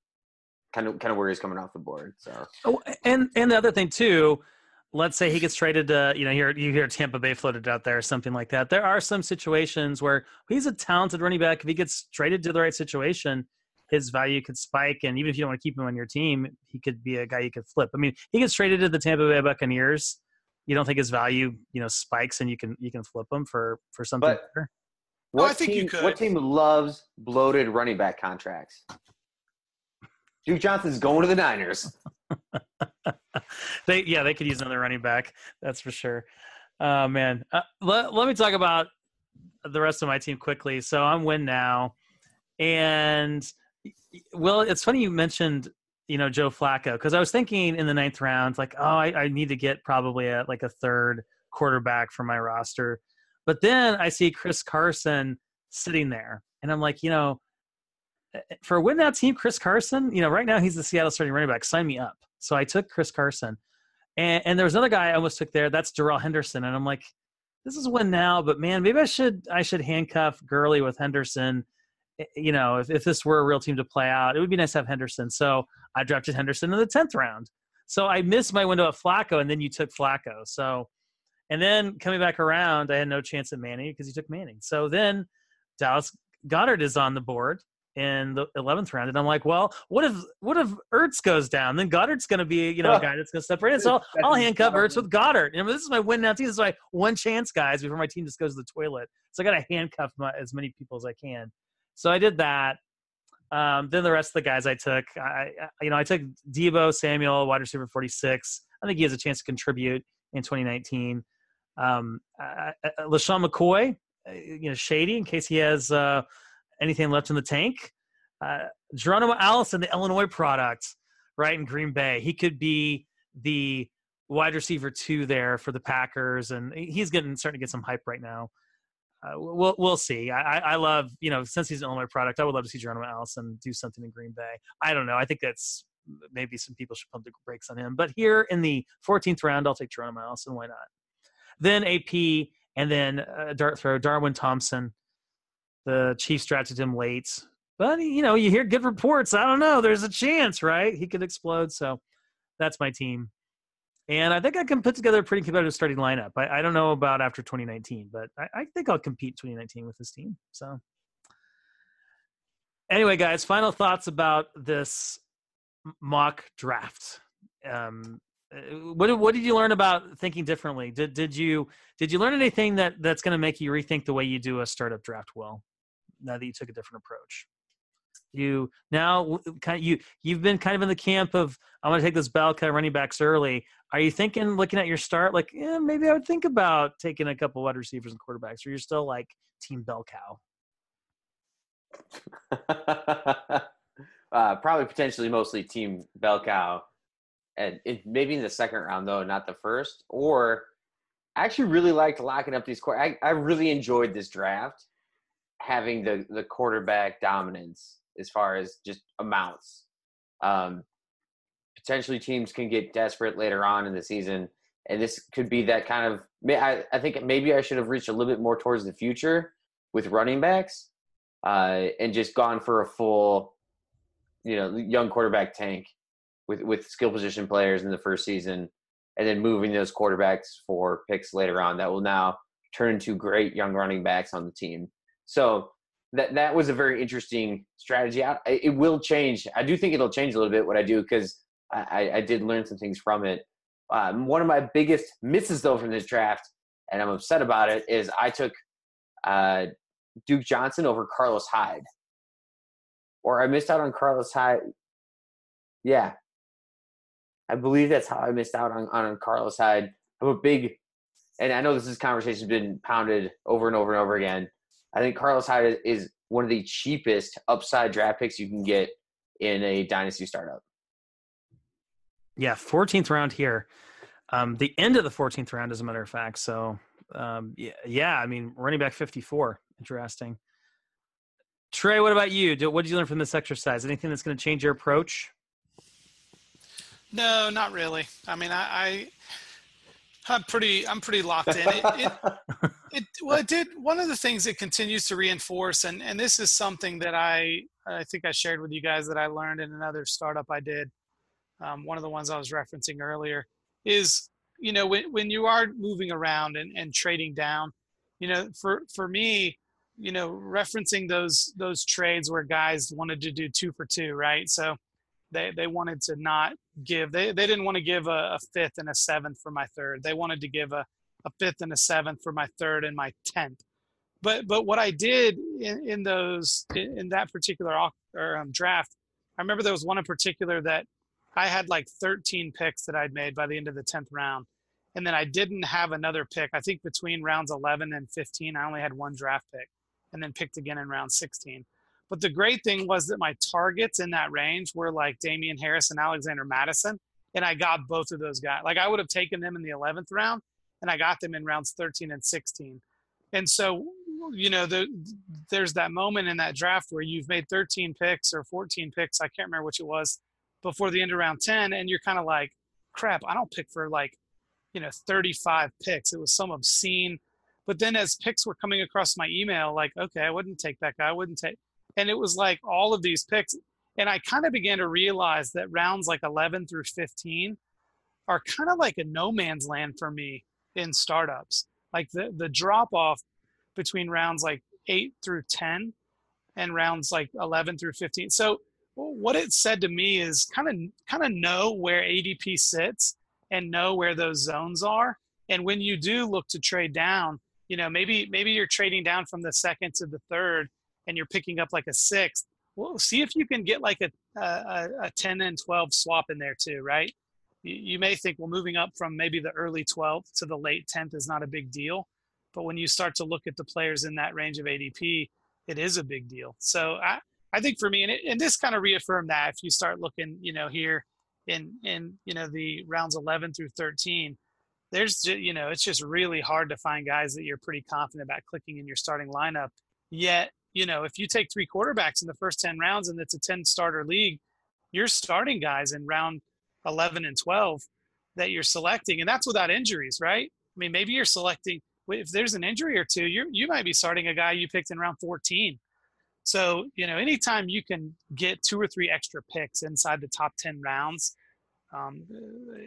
kind of kind of where he's coming off the board. So oh, and and the other thing too, let's say he gets traded to you know you hear Tampa Bay floated out there or something like that. There are some situations where he's a talented running back. If he gets traded to the right situation, his value could spike. And even if you don't want to keep him on your team, he could be a guy you could flip. I mean, he gets traded to the Tampa Bay Buccaneers. You don't think his value, you know, spikes and you can you can flip him for for something but better? What oh, I think team, you could. What team loves bloated running back contracts? Duke Johnson's going to the Niners. they yeah, they could use another running back. That's for sure. Uh, man, uh, let, let me talk about the rest of my team quickly. So I'm win now, and well, it's funny you mentioned you know Joe Flacco because I was thinking in the ninth round like oh I, I need to get probably a, like a third quarterback for my roster, but then I see Chris Carson sitting there, and I'm like you know eh, eh, for a win that team Chris Carson you know right now he's the Seattle starting running back sign me up. So I took Chris Carson, and, and there was another guy I almost took there. That's Darrell Henderson, and I'm like this is win now, but man, maybe I should I should handcuff Gurley with Henderson Eh, you know, if, if this were a real team to play out, it would be nice to have Henderson. So I drafted Henderson in the 10th round. So I missed my window at Flacco, and then you took Flacco. So, and then coming back around, I had no chance at Manning because you took Manning. So then Dallas Goedert is on the board in the 11th round, and I'm like, well, what if what if Ertz goes down? Then Goedert's going to be you know a guy that's going to step right in. So I'll, I'll handcuff Ertz with Goedert. And this is my win now team. This is my one chance, guys, before my team just goes to the toilet. So I got to handcuff my, as many people as I can. So I did that. Um, then the rest of the guys I took, I, you know, I took Deebo Samuel, wide receiver 46. I think he has a chance to contribute in 2019. Um, LeSean McCoy, uh, you know, shady in case he has uh, anything left in the tank. Uh, Geronimo Allison, the Illinois product, right in Green Bay. He could be the wide receiver two there for the Packers, and he's getting starting to get some hype right now uh, we'll we'll see. I, I love you know since he's an Illinois product, I would love to see Geronimo Allison do something in Green Bay. I don't know. I think that's maybe some people should pump the brakes on him. But here in the 14th round, I'll take Geronimo Allison. Why not? Then AP and then uh, dart throw Darwin Thompson. The Chiefs drafted him late, but you know you hear good reports. I don't know. There's a chance, right? He could explode. So that's my team and I think I can put together a pretty competitive starting lineup. I, I don't know about after 2019, but I, I, think I'll compete 2019 with this team. So, anyway, guys, final thoughts about this mock draft. Um, uh, what what did you learn about thinking differently? Did did you did you learn anything that that's going to make you rethink the way you do a startup draft? Well, now that you took a different approach you now kind of you you've been kind of in the camp of I'm going to take this bell cow running backs early. Are you thinking, looking at your start, like yeah, maybe I would think about taking a couple wide receivers and quarterbacks, or you're still like team bell cow? uh, probably potentially mostly team bell cow, and it, maybe in the second round though, not the first. Or I actually really liked locking up these. Core I I really enjoyed this draft having the the quarterback dominance as far as just amounts. Um, potentially, teams can get desperate later on in the season, and this could be that kind of. I, I think maybe I should have reached a little bit more towards the future with running backs, uh, and just gone for a full, you know, young quarterback tank with with skill position players in the first season, and then moving those quarterbacks for picks later on that will now turn into great young running backs on the team. So that that was a very interesting strategy. I, it will change. I do think it'll change a little bit what I do because I, I, did learn some things from it. Um, one of my biggest misses though from this draft, and I'm upset about it, is I took uh, Duke Johnson over Carlos Hyde, or I missed out on Carlos Hyde. Yeah, I believe that's how I missed out on on Carlos Hyde. I'm a big, and I know this is conversation has been pounded over and over and over again I think Carlos Hyde is one of the cheapest upside draft picks you can get in a dynasty startup. Yeah, 14th round here. Um, the end of the 14th round, as a matter of fact. So, um, yeah, yeah, I mean, running back 54. Interesting. Trey, what about you? What did you learn from this exercise? Anything that's going to change your approach? No, not really. I mean, I, I am pretty, I'm pretty locked in. It, it, it, well, it did. One of the things it continues to reinforce, and and this is something that I I think I shared with you guys that I learned in another startup I did. Um, one of the ones I was referencing earlier is you know when when you are moving around and, and trading down, you know for for me, you know referencing those those trades where guys wanted to do two for two, right? So they they wanted to not give they they didn't want to give a, a fifth and a seventh for my third. They wanted to give a a fifth and a seventh for my third and my tenth. But but what I did in, in those in, in that particular or, um, draft I remember there was one in particular that I had like 13 picks that I'd made by the end of the 10th round. And then I didn't have another pick. I think between rounds 11 and 15, I only had one draft pick and then picked again in round 16. But the great thing was that my targets in that range were like Damien Harris and Alexander Mattison. And I got both of those guys. Like I would have taken them in the 11th round and I got them in rounds 13 and 16. And so, you know, the, there's that moment in that draft where you've made 13 picks or 14 picks. I can't remember which it was before the end of round 10. And you're kind of like, crap, I don't pick for like, you know, 35 picks. It was some obscene. But then as picks were coming across my email, like, okay, I wouldn't take that guy. I wouldn't take. And it was like all of these picks. And I kind of began to realize that rounds like 11 through 15 are kind of like a no man's land for me in startups. Like the, the drop off between rounds like 8 through 10 and rounds like 11 through 15. So what it said to me is kind of kind of know where ADP sits and know where those zones are. And when you do look to trade down, you know maybe maybe you're trading down from the second to the third, and you're picking up like a sixth. Well, see if you can get like a a, a 10 and 12 swap in there too, right? You, you may think, well, moving up from maybe the early 12th to the late 10th is not a big deal, but when you start to look at the players in that range of ADP, it is a big deal. So I I think for me, and, it, and this kind of reaffirmed that if you start looking, you know, here in in you know the rounds 11 through 13, there's you know it's just really hard to find guys that you're pretty confident about clicking in your starting lineup. Yet, you know, if you take three quarterbacks in the first 10 rounds and it's a 10 starter league, you're starting guys in round 11 and 12 that you're selecting, and that's without injuries, right? I mean, maybe you're selecting if there's an injury or two, you you might be starting a guy you picked in round 14 so, you know, anytime you can get two or three extra picks inside the top 10 rounds, um,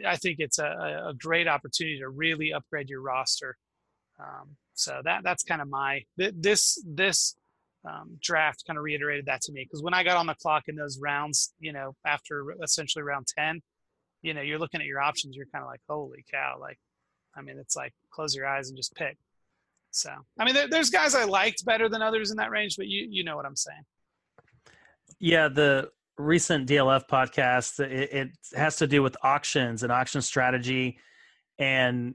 I think it's a, a, great opportunity to really upgrade your roster. Um, so that that's kind of my this this um, draft kind of reiterated that to me because when I got on the clock in those rounds, you know, after essentially round 10, you know, you're looking at your options, you're kind of like, holy cow, like, I mean, it's like close your eyes and just pick. So, I mean, there, there's guys I liked better than others in that range, but you you know what I'm saying. Yeah, the recent DLF podcast it, it has to do with auctions and auction strategy, and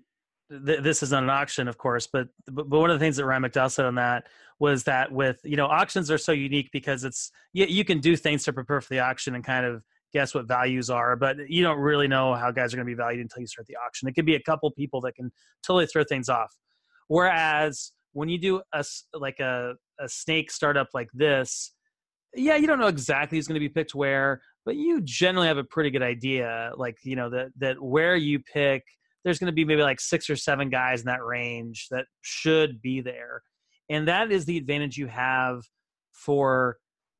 th- this is not an auction, of course, but, but but one of the things that Ryan McDowell said on that was that with you know auctions are so unique because it's you, you can do things to prepare for the auction and kind of guess what values are, but you don't really know how guys are going to be valued until you start the auction. It could be a couple people that can totally throw things off. Whereas when you do a like a a snake startup like this, yeah, you don't know exactly who's going to be picked where, but you generally have a pretty good idea. Like you know that that where you pick, there's going to be maybe like six or seven guys in that range that should be there, and that is the advantage you have for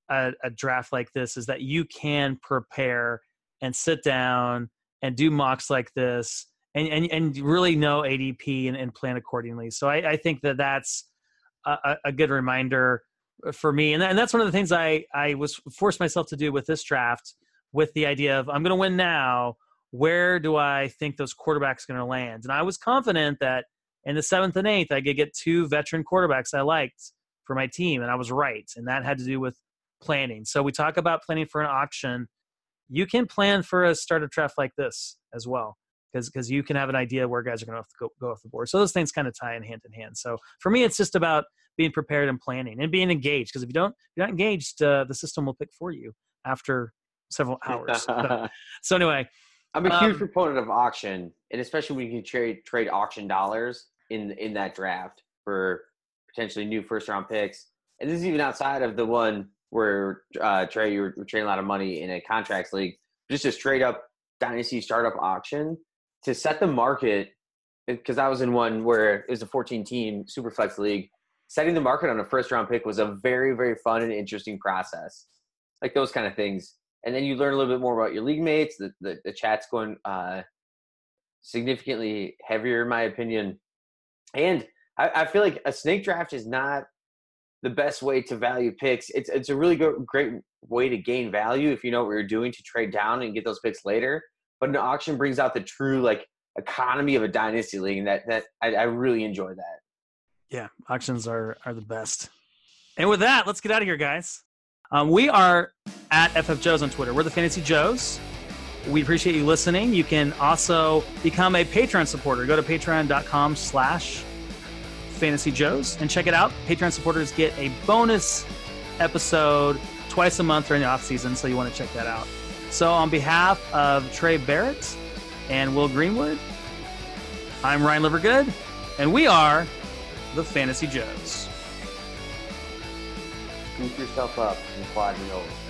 a, a draft like this is that you can prepare and sit down and do mocks like this and and, and really know ADP and, and plan accordingly. So I, I think that that's a, a, good reminder for me, and, and that's one of the things I I was forced myself to do with this draft, with the idea of I'm going to win now. Where do I think those quarterbacks going to land? And I was confident that in the seventh and eighth, I could get two veteran quarterbacks I liked for my team, and I was right. And that had to do with planning. So we talk about planning for an auction. You can plan for a startup draft like this as well because because you can have an idea where guys are going to go, go off the board. So those things kind of tie in hand in hand. So for me, it's just about being prepared and planning and being engaged. Because if you don't, if you're not engaged, uh, the system will pick for you after several hours. so, so, anyway, I'm a huge um, proponent of auction, and especially when you can trade trade auction dollars in in that draft for potentially new first round picks. And this is even outside of the one where uh, Trey you're, you're trading a lot of money in a contracts league. Just a straight up dynasty startup auction to set the market because I was in one where it was a 14 team super flex league. Setting the market on a first round pick was a very, very fun and interesting process. Like those kind of things. And then you learn a little bit more about your league mates. The, the, the chat's going uh, significantly heavier, in my opinion. And I, I, feel like a snake draft is not the best way to value picks. It's, it's a really good, great way to gain value if you know what you're doing to trade down and get those picks later but an auction brings out the true like economy of a dynasty league, and that that I, I really enjoy that. Yeah, auctions are are the best. And with that, let's get out of here, guys. Um, we are at FF Joes on Twitter. We're the Fantasy Joes. We appreciate you listening. You can also become a Patreon supporter. Go to patreon.com slash fantasy joes and check it out. Patreon supporters get a bonus episode twice a month during the off season, so you want to check that out. So on behalf of Trey Barrett and Will Greenwood, I'm Ryan Livergood, and we are the Fantasy Joes. Scoop yourself up and quad me over.